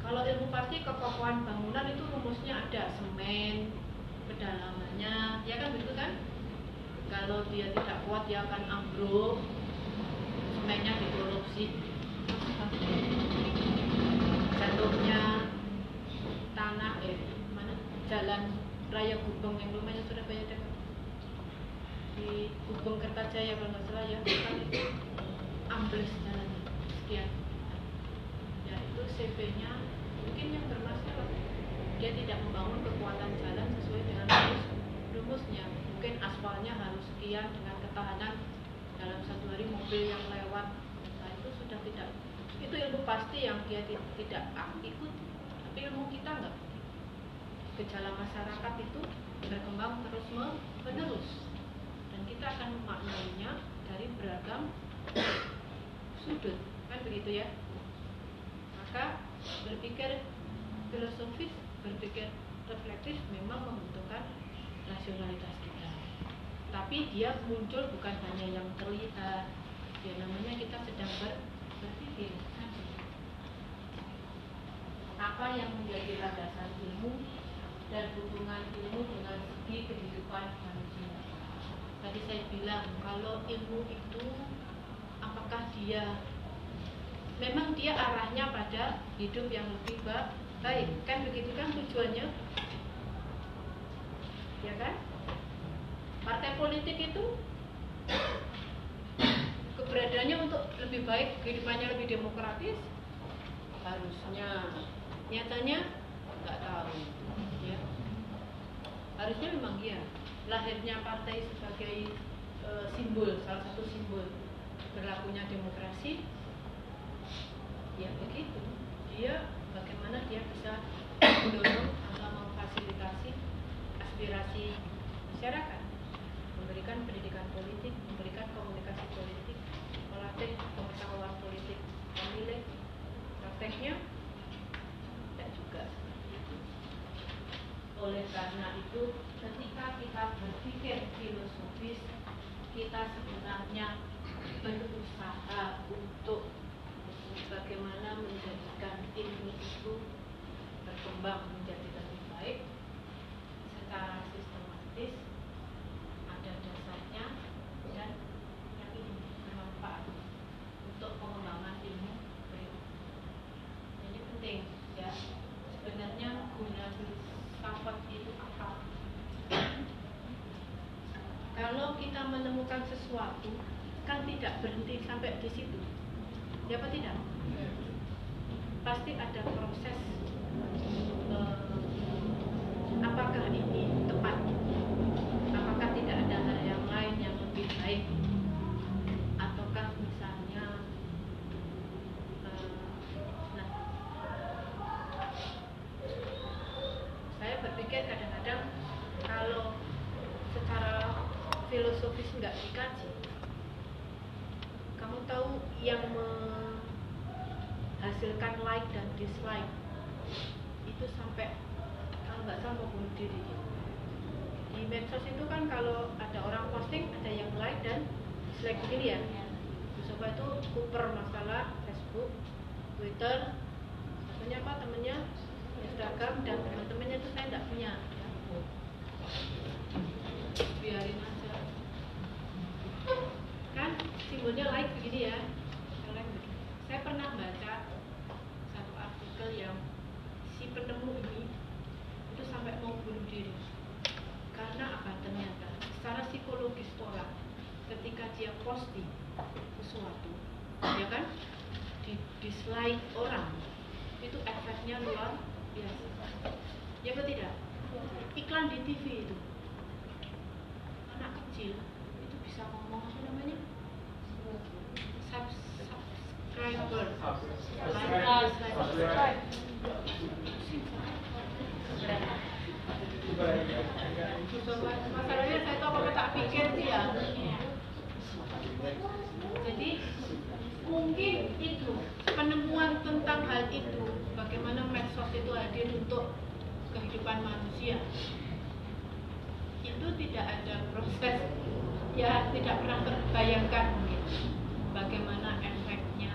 Kalau ilmu pasti kekokohan bangunan itu rumusnya ada semen kedalamannya ya kan begitu kan? Kalau dia tidak kuat dia akan ambruk semennya dikorupsi. Jatuhnya tanah eh mana? Jalan raya Gubeng yang lumayan Surabaya dekat di Gubeng Kertajaya kalau nggak salah ya. Kan itu ambles jalannya. Sekian. Ya itu CP-nya mungkin yang bermasalah dia tidak membangun kekuatan jalan sesuai dengan rumus rumusnya. Mungkin aspalnya harus sekian dengan ketahanan dalam satu hari mobil yang lewat. Nah itu sudah tidak itu ilmu pasti yang dia ti- tidak ah, ikut tapi ilmu kita enggak gejala masyarakat itu berkembang terus me- menerus. Dan kita akan memaknainya dari beragam sudut. Kan begitu ya? Maka berpikir filosofis berpikir reflektif memang membutuhkan rasionalitas kita. Tapi dia muncul bukan hanya yang terlihat. Ya namanya kita sedang ber- berpikir? Apa yang menjadi landasan ilmu dan hubungan ilmu dengan segi kehidupan manusia? Tadi saya bilang kalau ilmu itu apakah dia memang dia arahnya pada hidup yang lebih ba- baik. Kan begitu kan tujuannya? Ya kan? Partai politik itu keberadaannya untuk lebih baik kehidupannya lebih demokratis? Harusnya nyatanya nggak tahu. Ya. Harusnya memang iya. Lahirnya partai sebagai e, simbol salah satu simbol berlakunya demokrasi. Ya begitu. Dia bagaimana dia bisa mendorong atau memfasilitasi aspirasi masyarakat memberikan pendidikan politik memberikan komunikasi politik melatih pengetahuan politik pemilih prakteknya tidak juga oleh karena itu ketika kita berpikir filosofis kita sebenarnya berusaha untuk bagaimana menjadikan ilmu itu berkembang menjadi lebih baik secara sistematis ada dasarnya dan yang ini bermanfaat untuk pengembangan ilmu berikut. Jadi penting ya sebenarnya guna filsafat itu apa? Kalau kita menemukan sesuatu kan tidak berhenti sampai di situ. Ya apa tidak? Pasti ada proses eh, apakah ini tepat? Apakah tidak ada hal yang lain yang lebih baik? Ataukah misalnya eh, nah, saya berpikir kadang-kadang kalau secara filosofis nggak dikaji kamu tahu yang menghasilkan like dan dislike itu sampai kalau nggak salah mau bunuh diri gitu. di medsos itu kan kalau ada orang posting ada yang like dan dislike begini ya coba itu kuper masalah Facebook Twitter apa temennya Instagram dan teman-temannya itu saya nggak punya biarin aja kan simbolnya like begini ya like begini. saya pernah baca satu artikel yang si penemu ini itu sampai mau bunuh diri karena apa ternyata secara psikologis orang ketika dia posting sesuatu ya kan di dislike orang itu efeknya luar biasa ya apa tidak iklan di TV itu anak kecil itu bisa ngomong apa namanya Subs- subscriber Like, dislike. masalahnya saya tahu apa tak pikir sih ya jadi mungkin itu penemuan tentang hal itu bagaimana medsos itu hadir untuk kehidupan manusia itu tidak ada proses ya tidak pernah terbayangkan mungkin bagaimana efeknya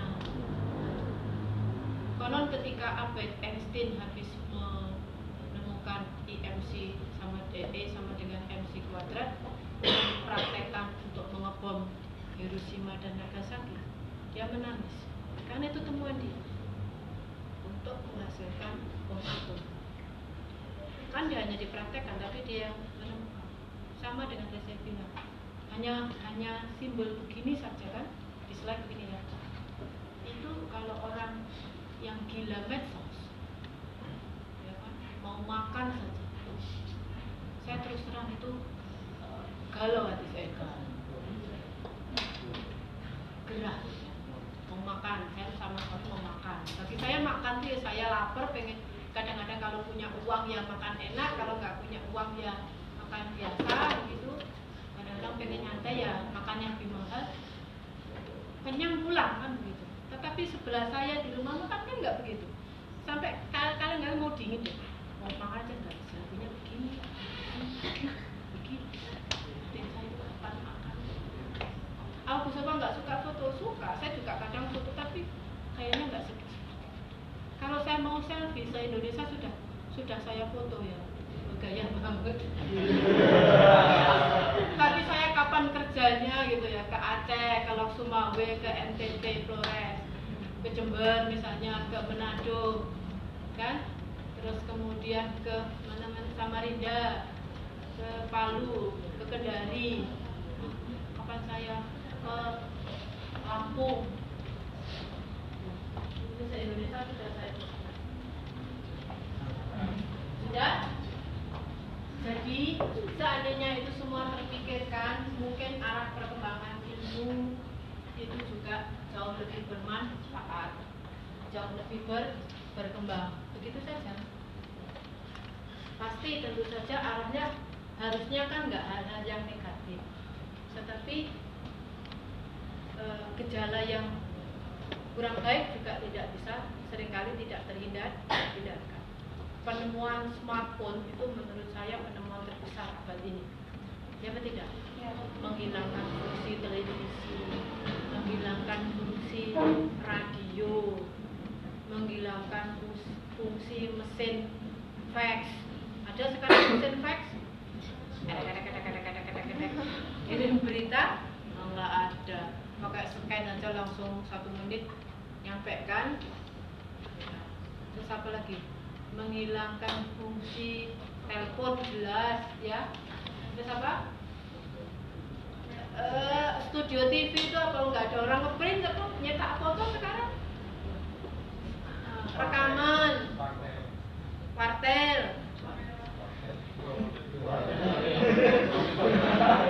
konon ketika Albert Einstein habis menemukan IMC sama DE sama dengan MC kuadrat praktekkan untuk mengebom Hiroshima dan Nagasaki dia menangis karena itu temuan dia untuk menghasilkan bom atom kan dia hanya dipraktekkan tapi dia yang menemukan sama dengan yang saya bilang hanya simbol begini saja kan? Dislike begini ya. Itu kalau orang yang gila medsos ya kan? Mau makan saja. Saya terus terang itu galau hati saya. Gerah. Mau makan. Saya sama sekali mau makan. Bagi saya makan tuh ya saya lapar pengen kadang-kadang kalau punya uang ya makan enak kalau nggak punya uang ya makan biasa gitu kadang-kadang pengen nyantai ya makan yang lebih mahal. Kenyang pulang kan begitu. Tetapi sebelah saya di rumah makan kan nggak begitu. Sampai kal- kalian nggak mau dingin deh mau makan aja nggak bisa. Punya begini begini dan saya itu kapan makan. Aku sama nggak suka foto? Suka. Saya juga kadang foto tapi kayaknya nggak sedih. Kalau saya mau selfie se Indonesia sudah sudah saya foto ya gaya tapi saya kapan kerjanya gitu ya ke Aceh ke Sumawe ke NTT Flores ke Jember misalnya ke Manado kan? Terus kemudian ke mana mana? Samarinda ke Palu ke Kendari. Kapan saya ke Lampung. Itu se Indonesia sudah saya sudah jadi seandainya itu semua terpikirkan mungkin arah perkembangan ilmu itu juga jauh lebih bermanfaat jauh lebih ber, berkembang. Begitu saja. Pasti tentu saja arahnya harusnya kan nggak hal-hal yang negatif. Tetapi eh, gejala yang kurang baik juga tidak bisa sering kali tidak terhindar hindarkan penemuan smartphone itu menurut saya penemuan terbesar abad ini. Ya apa tidak menghilangkan fungsi televisi menghilangkan fungsi radio menghilangkan fungsi, fungsi mesin fax. Ada sekarang mesin fax? Kirim berita? Oh, nggak ada. Pakai scan aja langsung satu menit nyampe kan terus apa lagi menghilangkan fungsi telepon jelas ya. Terus apa? Eh, studi studio TV itu apa? Nggak ada orang ngeprint apa? Nyetak foto sekarang? Nah, rekaman. Wartel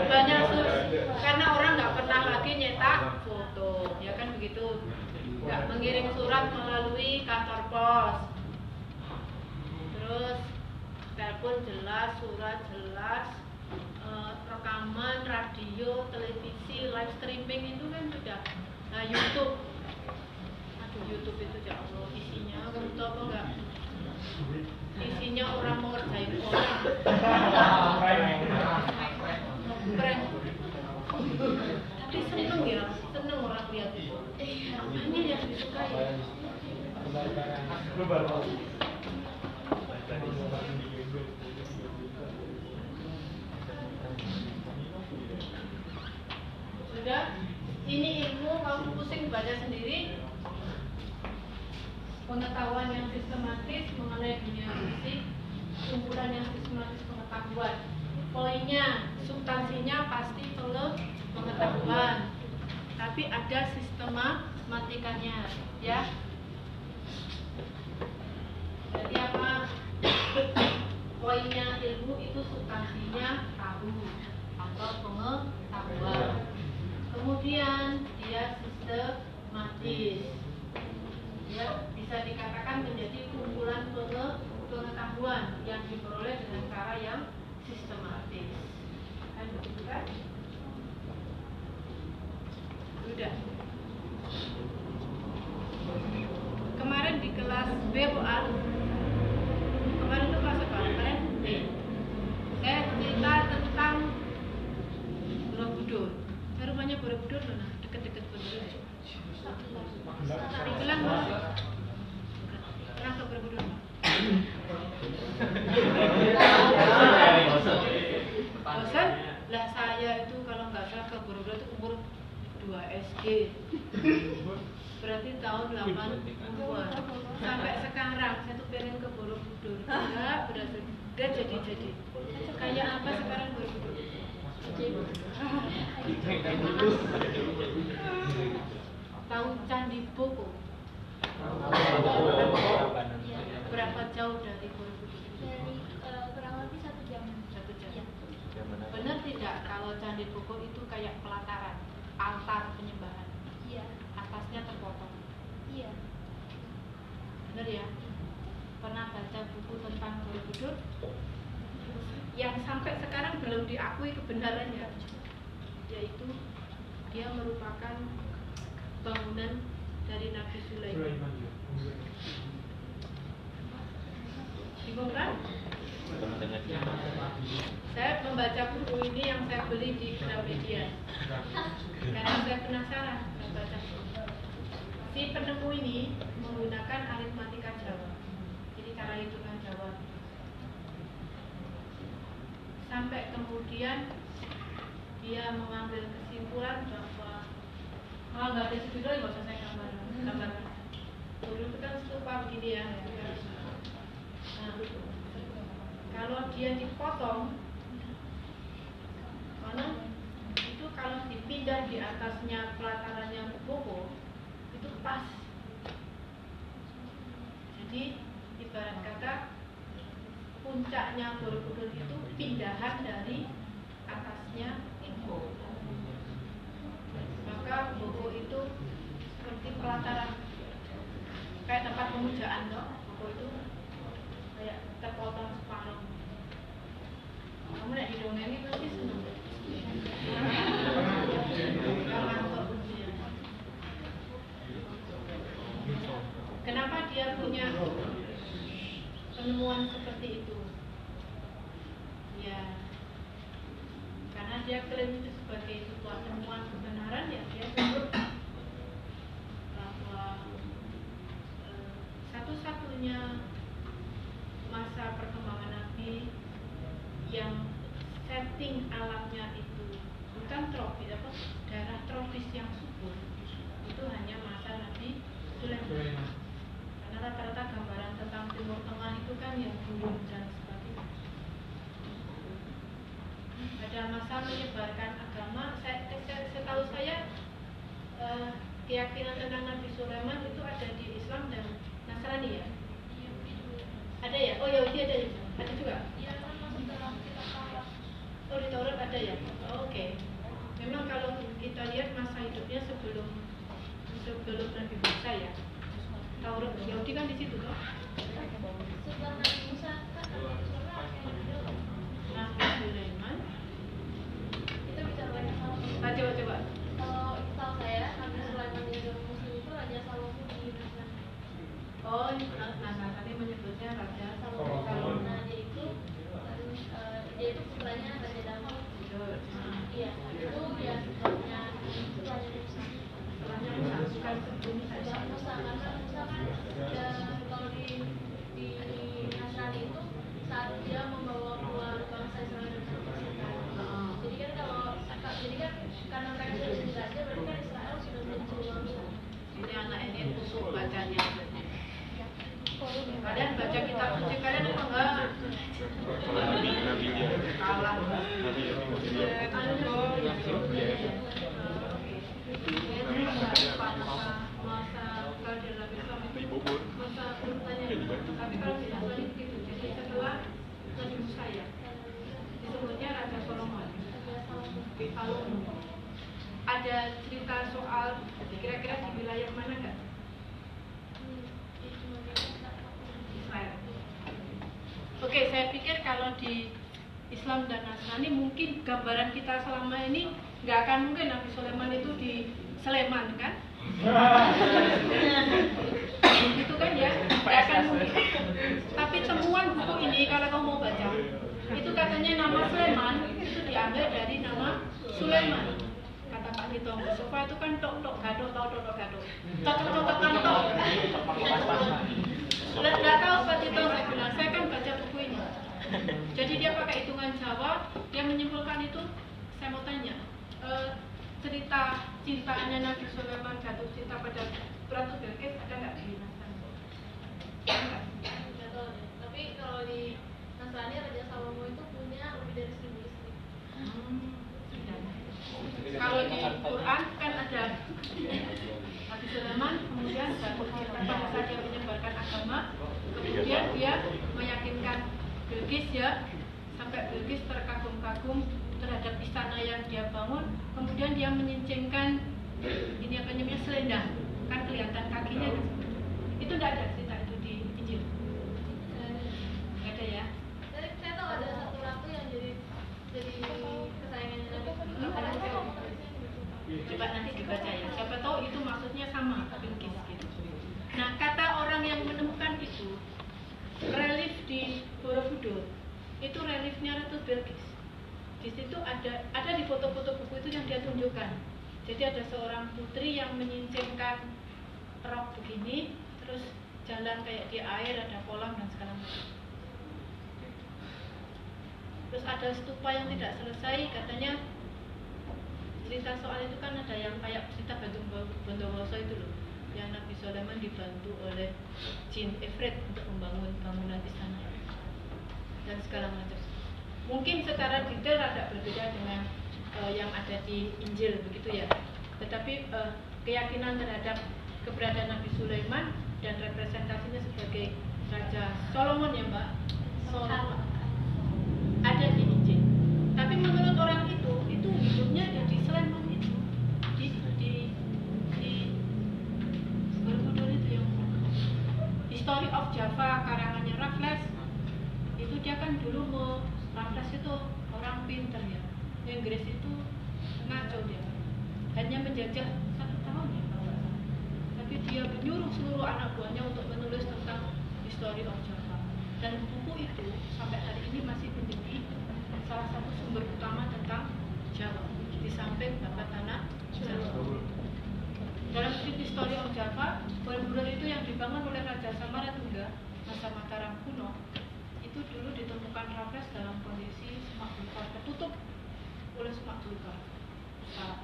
banyak sus karena orang nggak pernah lagi nyetak foto ya kan begitu? Nggak mengirim surat melalui kantor pos terus telepon jelas surat jelas eh, rekaman radio televisi live streaming itu kan sudah nah YouTube. Aduh YouTube itu ya Allah isinya kamu apa enggak isinya orang mau orang. Tapi seneng ya seneng orang lihat itu. Apanya yang disukai sudah ini ilmu kamu pusing baca sendiri. Pengetahuan yang sistematis mengenai dunia fisik kumpulan yang sistematis pengetahuan. Poinnya substansinya pasti perlu pengetahuan. Tapi ada sistematikanya ya. Jadi apa? Poinnya ilmu itu substansinya tahu atau pengetahuan kemudian dia sistematis. Ya bisa dikatakan menjadi kumpulan penge- pengetahuan yang diperoleh dengan cara yang sistematis. Kan begitu kan? Sudah. Kemarin di kelas B Bu Al kemarin itu kelas apa? Kemarin B. Saya cerita tentang Saya rumahnya Borobudur mana deket-deket Borobudur Gelang mana? Pernah ke Borobudur? Bosan? Lah saya itu kalau nggak salah ke Borobudur itu umur 2 SD Berarti tahun 80-an Sampai sekarang saya tuh pengen ke Borobudur Enggak berhasil Dan jadi-jadi Kayak apa sekarang Borobudur? Tahu Candi Boko? Berapa jauh dari Borobudur? Dari eh, kurang lebih satu jam. Satu jam. Iya. Benar tidak kalau Candi Boko itu kayak pelataran, altar penyembahan, Iya. atasnya terpotong. Iya. Benar ya? Pernah baca buku tentang Borobudur? Yang sampai sekarang belum diakui kebenarannya, yaitu dia merupakan bangunan dari Nabi Sulaiman. Ya. Bingung kan? Saya membaca buku ini yang saya beli di Gramedia karena saya penasaran saya baca. Si penemu ini menggunakan aritmatika Jawa, jadi cara hitungan Jawa. Sampai kemudian dia mengambil kesimpulan bahwa kalau nggak ada studio nggak usah saya gambar gambar. Dulu itu kan stupa begini ya. Nah, kalau dia dipotong karena itu kalau dipindah di atasnya pelatarannya buku itu pas jadi ibarat kata puncaknya Borobudur itu pindahan dari atasnya buku maka buku itu seperti pelataran. Kayak tempat pemujaan loh buku itu kayak terpotong separuh kamu lihat di dongeng itu Ada cerita soal kira-kira di wilayah mana nggak? Israel. Oke, saya pikir kalau di Islam dan Nasrani mungkin gambaran kita selama ini nggak akan mungkin Nabi Sulaiman itu di Sleman kan? itu kan ya, nggak akan mungkin. Tapi temuan buku ini kalau kamu mau baca, itu katanya nama Sleman itu diambil dari nama Sulaiman. Pak Tito Mustafa itu kan tok tok gadok tau tok tok gadok. Tok tok tok tok kan tok. Nggak nggak tahu Pak Tito saya bilang, saya kan baca buku ini. Jadi dia pakai hitungan Jawa, dia menyimpulkan itu. Saya mau tanya, eh, cerita cintanya Nabi Sulaiman jatuh cinta pada Ratu Bilqis ada nggak di Nasrani? Ada nggak? Nggak tahu deh. Tapi kalau di Nasrani Raja Salomo itu punya lebih dari seribu istri. Hmm, Kalau di Quran kan ada Nabi Sulaiman kemudian pada saat dia menyebarkan agama kemudian dia meyakinkan Bilqis ya sampai Bilqis terkagum-kagum terhadap istana yang dia bangun kemudian dia menyincingkan ini apa namanya selendang. Kan kelihatan kakinya itu tidak ada cerita itu di Injil? Nggak ada ya? Saya tahu ada satu ratu yang jadi jadi kesayangannya Nabi. Hmm, ada juga. Coba nanti dibaca ya siapa tahu itu maksudnya sama gitu nah kata orang yang menemukan itu relief di Borobudur itu reliefnya Ratu Bilqis di situ ada ada di foto-foto buku itu yang dia tunjukkan. Jadi ada seorang putri yang menyincingkan rok begini terus jalan kayak di air ada kolam dan segala macam. Terus ada stupa yang tidak selesai katanya cerita soal itu kan ada yang kayak cerita Bandung Bondowoso itu loh yang Nabi Sulaiman dibantu oleh jin Ifrit untuk membangun bangunan istana. Dan segala macam. Mungkin secara detail agak berbeda dengan eh, yang ada di Injil begitu ya. Tetapi eh, keyakinan terhadap keberadaan Nabi Sulaiman dan representasinya sebagai Raja Solomon ya Mbak? Solomon ada di Injil. Tapi menurut orang History of Java karangannya Raffles itu dia kan dulu mau Raffles itu orang pinter ya. Inggris itu ngaco dia, hanya menjajah satu tahun ya. Tapi dia menyuruh seluruh anak buahnya untuk menulis tentang History of Java dan buku itu sampai hari ini masih menjadi salah satu sumber utama tentang Jawa di samping Bapak Jawa. Dalam skrip History of Java, Borobudur itu yang dibangun oleh Raja Samaratungga masa Mataram kuno itu dulu ditemukan Raffles dalam kondisi semak belukar tertutup oleh semak belukar. Nah,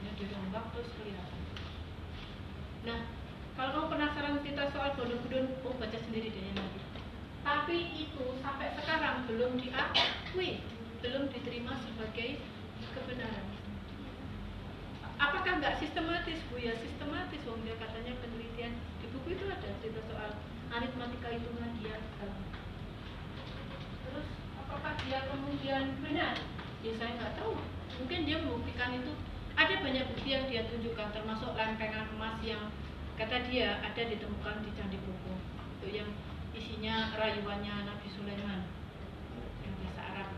ini dirombak terus kelihatan. Nah, kalau kamu penasaran cerita soal Borobudur, oh baca sendiri deh nanti. Tapi itu sampai sekarang belum diakui, belum diterima sebagai kebenaran. Apakah nggak sistematis bu? Ya sistematis wong. Dia katanya penelitian di buku itu ada cerita soal aritmatika hitungan dia. Terus apakah dia kemudian benar? Ya saya nggak tahu. Mungkin dia membuktikan itu. Ada banyak bukti yang dia tunjukkan termasuk lempengan emas yang kata dia ada ditemukan di candi buku itu yang isinya rayuannya Nabi Sulaiman yang bahasa Arab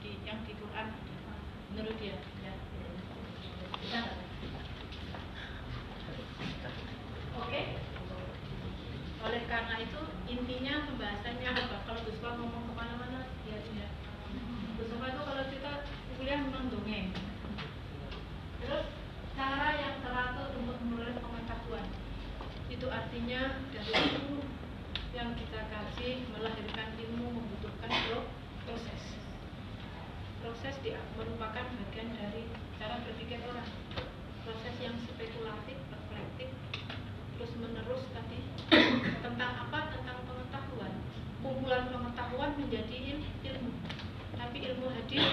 di yang di Quran menurut dia? Oke. Oleh karena itu intinya pembahasannya apa? Kalau Gus ngomong ke mana-mana, ya tidak. Gus itu kalau kita kuliah memang dongeng. Terus cara yang teratur untuk memperoleh pengetahuan itu artinya dari ilmu yang kita kasih melahirkan ilmu membutuhkan pro- proses proses di, merupakan bagian dari cara berpikir orang proses yang spekulatif reflektif terus menerus tadi tentang apa? Tentang pengetahuan. Kumpulan pengetahuan menjadi il- ilmu. Tapi ilmu hadir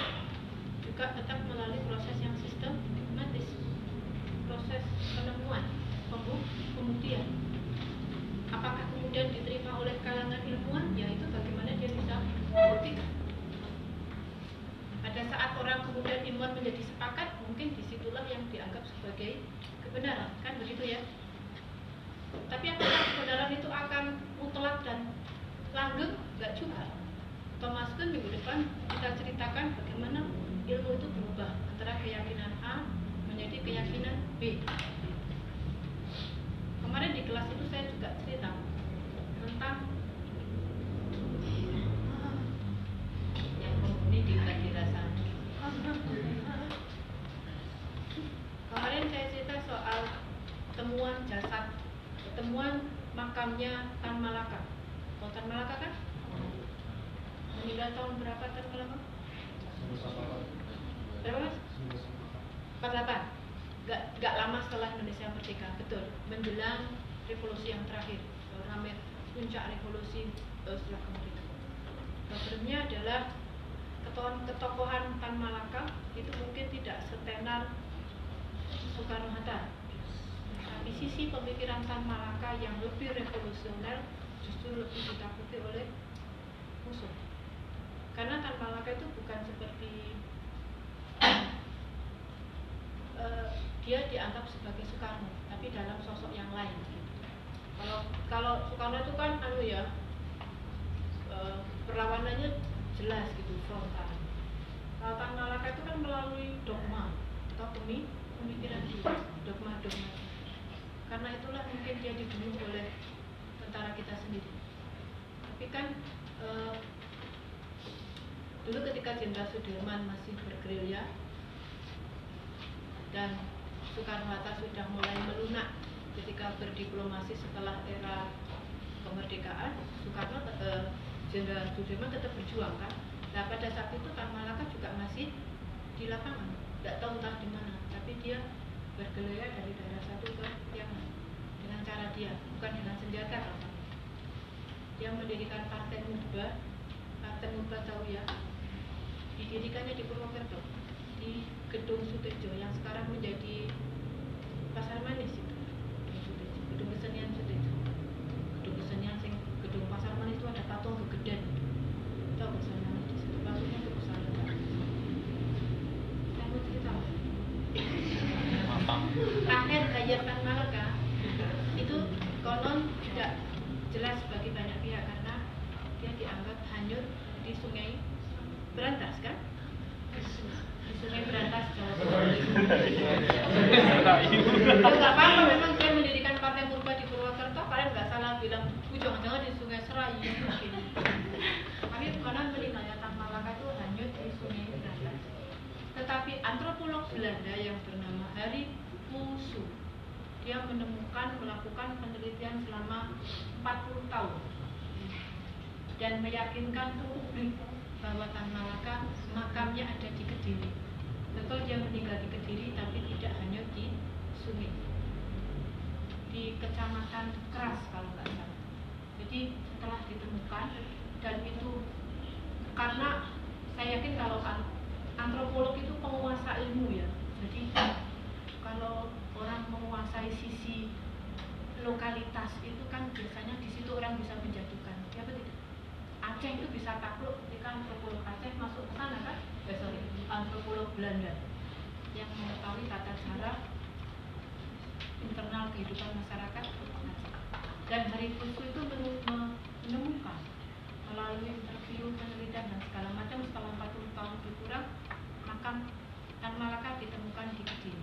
juga tetap melalui proses yang sistematis. Proses penemuan pembu- pembuktian. Apakah kemudian diterima oleh kalangan ilmuwan? Ya itu bagaimana dia bisa membuktikan pada saat orang kemudian ilmuwan menjadi sepakat mungkin di situlah yang dianggap sebagai kebenaran. Kan begitu ya? Tapi apakah kebenaran itu akan mutlak dan langgeng? Nggak juga. Thomas Kuhn minggu depan kita ceritakan bagaimana ilmu itu berubah antara keyakinan A menjadi keyakinan B. Kemarin di kelas itu saya juga cerita tentang yang penghuni tidak dirasakan kemarin saya cerita soal temuan jasad temuan makamnya Tan Malaka. Tahu Tan Malaka kan? Meninggal tahun berapa Tan Malaka? Berapa mas? 48 gak, gak lama setelah Indonesia merdeka. Betul menjelang revolusi yang terakhir. Ramai puncak revolusi eh, setelah kemerdekaan problemnya adalah ketokohan, Tan Malaka itu mungkin tidak setenar Soekarno Hatta tapi sisi pemikiran Tan Malaka yang lebih revolusioner justru lebih ditakuti oleh musuh karena Tan Malaka itu bukan seperti eh, dia dianggap sebagai Soekarno tapi dalam sosok yang lain gitu. kalau kalau Soekarno itu kan anu ya eh, perlawanannya jelas gitu frontal. Kalau Tan Malaka itu kan melalui dogma atau pemi pemikiran dia dogma-dogma karena itulah mungkin dia dibunuh oleh tentara kita sendiri. Tapi kan eh, dulu ketika Jenderal Sudirman masih bergerilya dan Soekarno Hatta sudah mulai melunak ketika berdiplomasi setelah era kemerdekaan Soekarno eh, Jenderal Sudirman tetap berjuang kan? Nah pada saat itu Tan Malaka juga masih di lapangan. Tidak tahu entah di mana tapi dia bergerilya dari daerah satu ke yang dengan cara dia bukan dengan senjata apa dia mendirikan partai Mubah partai Mubah tahu ya didirikannya di Purwokerto di gedung Sutejo yang sekarang menjadi pasar manis itu. Gedung kesenian Sutejo gedung kesenian sing gedung pasar manis itu ada patung kegedean tahu pasar manis di situ patungnya itu besar banget saya mau cerita akhir hayat Tan Malaka itu konon tidak jelas bagi banyak pihak karena dia dianggap hanyut di sungai Berantas kan? Di sungai Berantas Jawa Timur. Ya nggak apa-apa, memang dia mendirikan partai kalian nggak salah bilang, "Uh, jangan-jangan di sungai Serai mungkin." Tapi meninggalnya Tan Malaka itu hanyut di sungai Berantas. Tetapi antropolog Belanda yang bernama Harry Musu dia menemukan melakukan penelitian selama 40 tahun dan meyakinkan publik bahwa Tan Malaka makamnya ada di Kediri. Betul dia meninggal di Kediri tapi tidak hanya di sungai. Di kecamatan Keras kalau nggak salah. Jadi setelah ditemukan dan itu karena saya yakin kalau an- antropolog itu penguasa ilmu ya. Jadi kalau lokalitas itu kan biasanya di situ orang bisa menjatuhkan, ya betul tidak? Aceh itu bisa takluk ketika antropolog Aceh masuk ke sana kan? Eh, sorry, antropolog Belanda yang mengetahui tata cara internal kehidupan masyarakat. Dan hari Kusu itu menemukan melalui interview penelitian dan segala macam setelah 40 tahun berkurang makam Tan Malaka ditemukan di Kediri.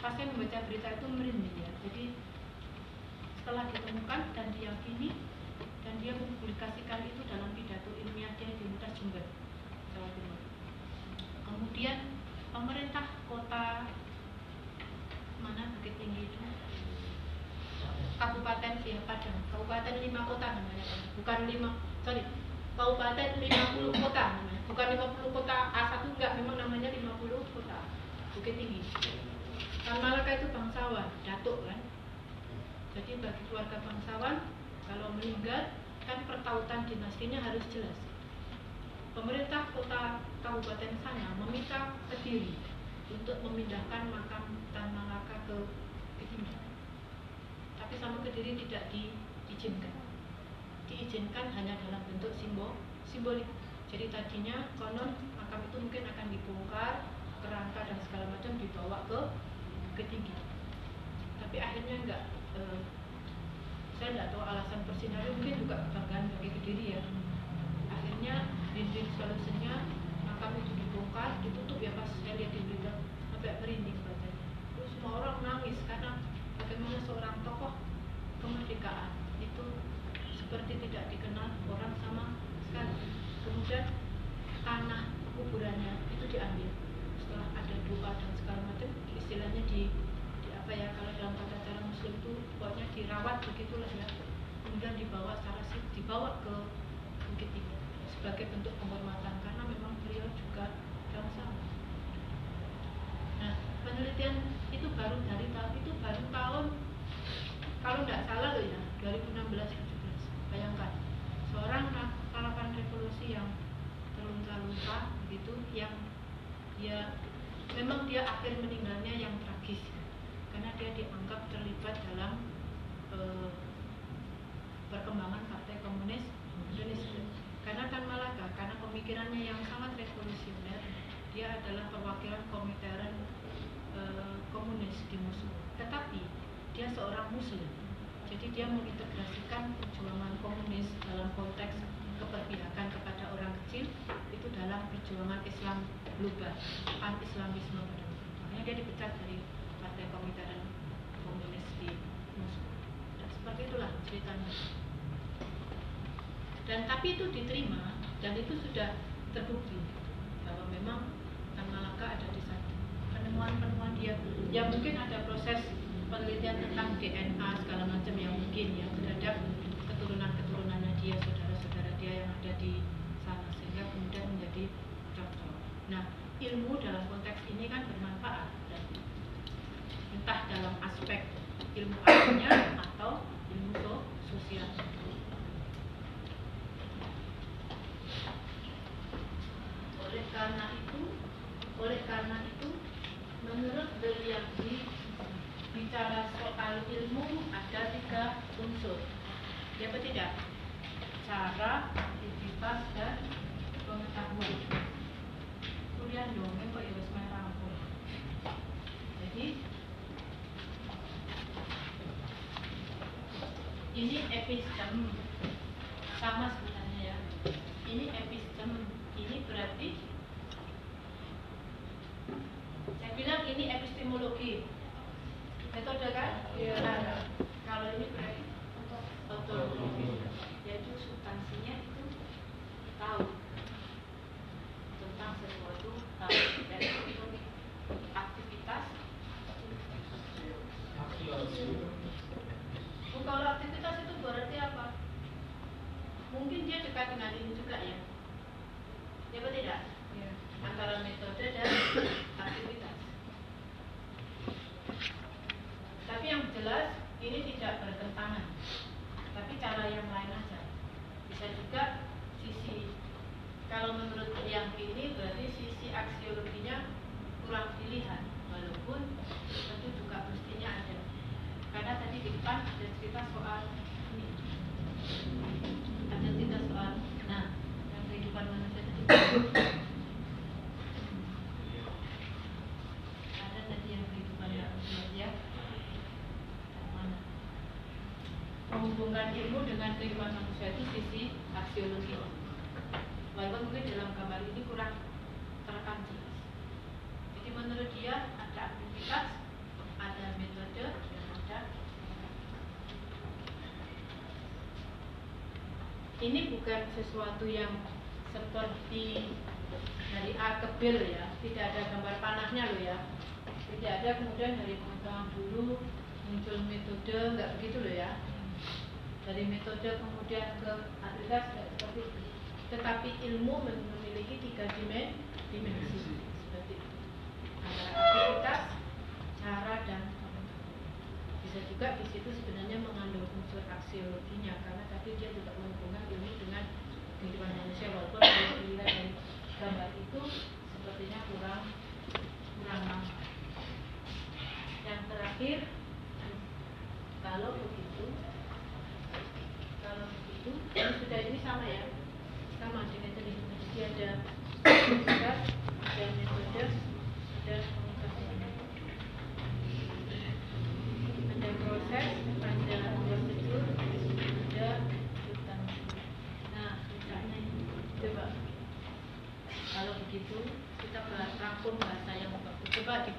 Pas saya membaca berita itu merinding ya. Jadi setelah ditemukan dan diyakini dan dia mempublikasikan itu dalam pidato ilmiah dia di Universitas Jember Jawa Timur. Kemudian pemerintah kota mana Bukit Tinggi itu? Kabupaten ya Padang Kabupaten lima kota namanya bukan lima sorry. Kabupaten 50 kota namanya. Bukan 50 kota A1 enggak. Memang namanya 50 kota Bukit Tinggi. Tan Malaka itu bangsawan datuk kan? Jadi bagi keluarga bangsawan kalau meninggal kan pertautan dinastinya harus jelas. Pemerintah kota kabupaten sana meminta Kediri untuk memindahkan makam Tan Malaka ke Kediri tapi sama Kediri tidak diizinkan. Diizinkan hanya dalam bentuk simbol simbolik. Jadi tadinya konon makam itu mungkin akan dibongkar kerangka dan segala macam dibawa ke Kediri tapi akhirnya enggak eh, saya tidak tahu alasan persinari mungkin juga kebanggaan bagi Kediri ya. Akhirnya win-win solusinya makam itu dibongkar ditutup ya pas saya lihat di berita sampai merinding bacanya terus semua orang nangis karena bagaimana seorang tokoh kemerdekaan itu seperti tidak dikenal orang sama sekali. Kemudian tanah kuburannya itu diambil setelah ada doa dan segala macam istilahnya di, di apa ya kalau dalam tata cara muslim itu pokoknya dirawat begitulah ya. Kemudian dibawa secara dibawa ke Bukit Tinggi sebagai bentuk penghormatan karena memang beliau juga bangsawan Nah, penelitian itu baru dari tahun itu baru tahun kalau tidak salah loh ya 2016-17 bayangkan seorang melakukan revolusi yang terlunta-lunta begitu yang dia memang dia akhir meninggalnya yang tragis karena dia dianggap terlibat dalam eh, perkembangan Partai Komunis Indonesia. Karena Tan Malaka karena pemikirannya yang sangat revolusioner dia adalah perwakilan komiteren e, komunis di Mosul. Tetapi dia seorang muslim. Jadi dia mengintegrasikan perjuangan komunis dalam konteks keberpihakan kepada orang kecil itu dalam perjuangan Islam global, pan Islamisme pada Makanya dia dipecat dari Partai Komiteren Komunis di Mosul. Dan seperti itulah ceritanya. Dan tapi itu diterima dan itu sudah terbukti bahwa memang Tan Malaka ada di. Penemuan-penemuan dia, ya mungkin ada proses penelitian tentang DNA segala macam yang mungkin ya terhadap keturunan-keturunannya dia, saudara-saudara dia yang ada di sana sehingga kemudian menjadi contoh. Nah, ilmu dalam konteks ini kan bermanfaat entah dalam aspek ilmu alamnya atau ilmu sosial. ilmu dengan kehidupan manusia itu sisi aksiologi. Walaupun mungkin dalam gambar ini kurang terkaji. Jadi menurut dia ada aktivitas ada metode dan ada ini bukan sesuatu yang seperti dari A ke B ya. Tidak ada gambar panahnya loh ya. Tidak ada kemudian dari pengetahuan dulu muncul metode nggak begitu loh ya dari metode kemudian ke aplikasi dan seperti tetapi ilmu memiliki tiga dimensi, dimensi. Seperti itu. aktivitas cara dan bisa juga di situ sebenarnya mengandung unsur aksiologinya karena tadi dia juga menghubungkan ilmu dengan kehidupan manusia walaupun dari gambar itu sepertinya kurang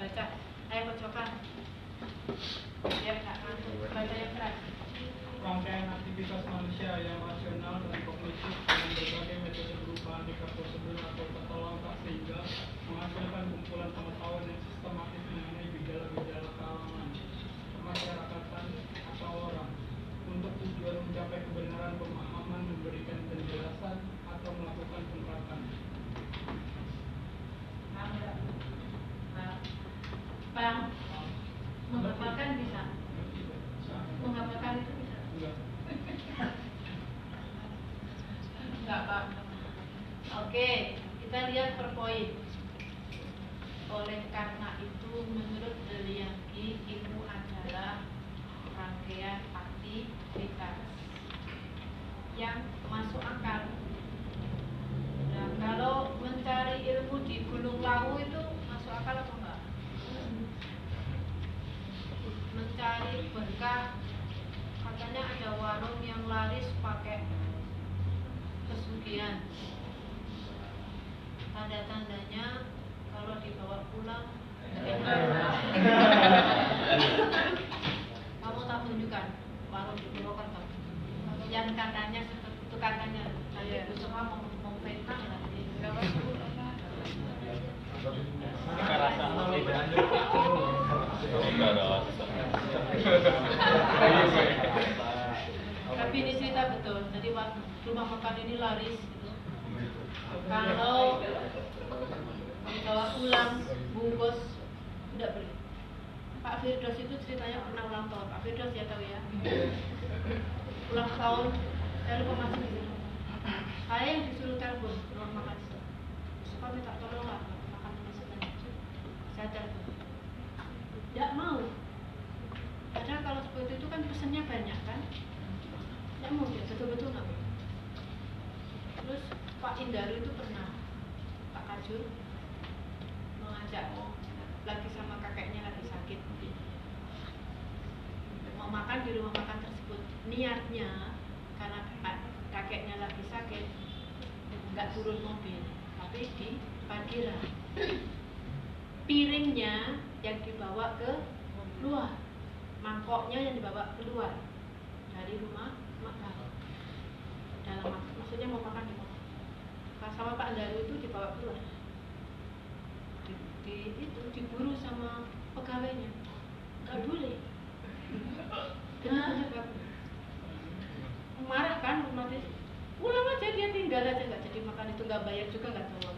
来，再，来 ayo. nggak bayar juga nggak tahu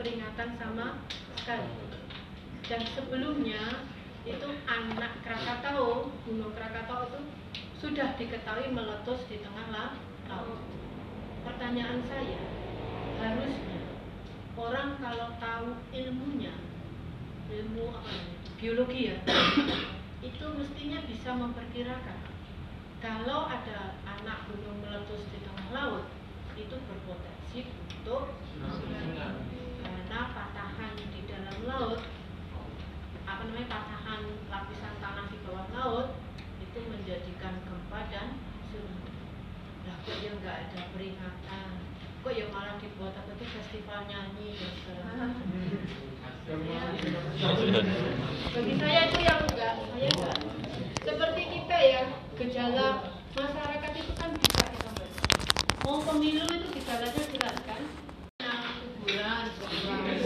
peringatan sama sekali. Dan sebelumnya itu anak Krakatau, Gunung Krakatau itu sudah diketahui meletus di tengah la- laut. Pertanyaan saya, harusnya orang kalau tahu ilmunya, ilmu apa namanya, biologi ya, itu mestinya bisa memperkirakan kalau ada anak gunung meletus di tengah laut itu berpotensi untuk patahan dalam laut apa namanya patahan lapisan tanah di bawah laut itu menjadikan gempa dan tsunami. Lah kok ya nggak ada peringatan? Kok ya malah dibuat apa itu festival nyanyi. Ya. Bagi saya itu yang enggak, saya enggak. Seperti kita ya, gejala masyarakat itu kan bisa kita baca. Mau pemilu itu gejalanya jelas kan? Nah, kuburan, kuburan.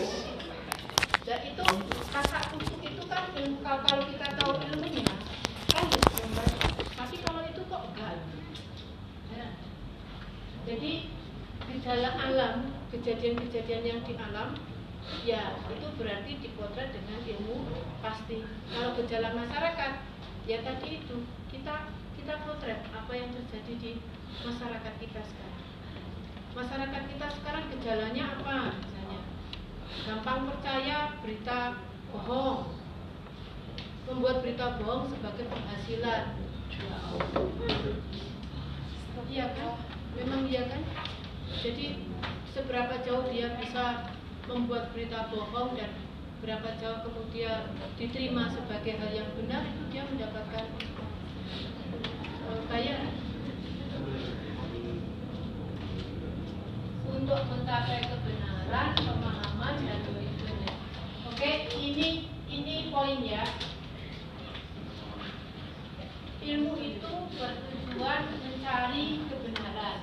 Dan itu kata kusuk itu kan ilmu kalau kalau kita tahu ilmunya kan bisa membaca. Tapi kalau itu kok enggak. Ya. Jadi gejala alam, kejadian-kejadian yang di alam ya itu berarti dipotret dengan ilmu pasti. Kalau gejala masyarakat ya tadi itu kita kita potret apa yang terjadi di masyarakat kita sekarang. Masyarakat kita sekarang gejalanya apa misalnya? Gampang percaya berita bohong. Membuat berita bohong sebagai penghasilan. Iya kan? Memang iya kan? Jadi seberapa jauh dia bisa membuat berita bohong dan berapa jauh kemudian diterima sebagai hal yang benar itu dia mendapatkan eh, kayak untuk mencapai kebenaran, pemahaman dan berikutnya. Oke, ini ini poin ya. Ilmu itu bertujuan mencari kebenaran,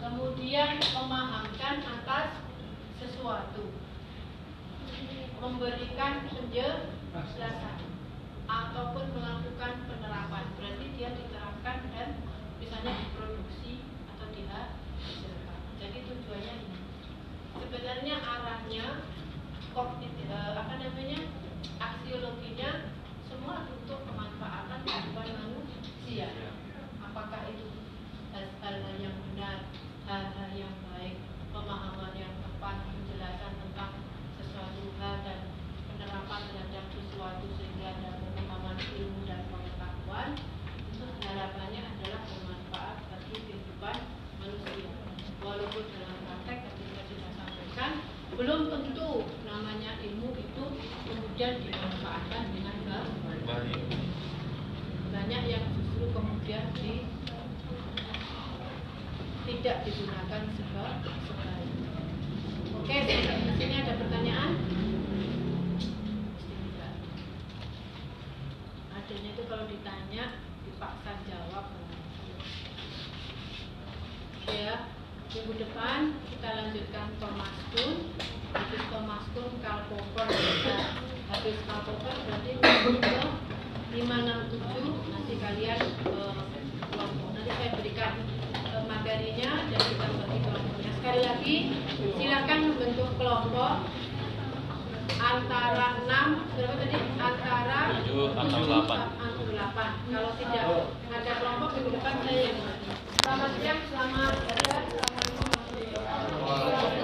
kemudian memahamkan atas sesuatu, memberikan penjelasan ataupun melakukan penerapan. Berarti dia diterapkan dan misalnya diproduksi atau dihasilkan. Jadi tujuannya ini. Sebenarnya arahnya kognitif eh, apa namanya aksiologinya semua untuk kemanfaatan kehidupan manusia. Apakah itu hal-hal yang benar, hal-hal yang baik, pemahaman yang tepat, penjelasan tentang sesuatu hal dan penerapan terhadap sesuatu sehingga ada pemahaman ilmu dan pengetahuan itu harapannya adalah bermanfaat bagi kehidupan manusia. Walaupun dalam praktek ketika kita sampaikan belum tentu namanya ilmu itu kemudian dimanfaatkan dengan baik. Banyak yang justru kemudian di tidak digunakan sebaik. Oke, di sini ada pertanyaan? Adanya itu kalau ditanya dipaksa jawab. Ya, minggu depan kita lanjutkan Thomaskun. Habis Thomaskun Kalpoper kita habis Kalpoper berarti minggu ke 567 nanti kalian eh, kelompok. Nanti saya berikan eh, materinya dan kita bagi kelompoknya. Sekali lagi, silakan membentuk kelompok antara 6 berapa tadi? Antara 7 atau 8. 8. Kalau tidak ada kelompok di depan saya yang Selamat siang, selamat ada, selamat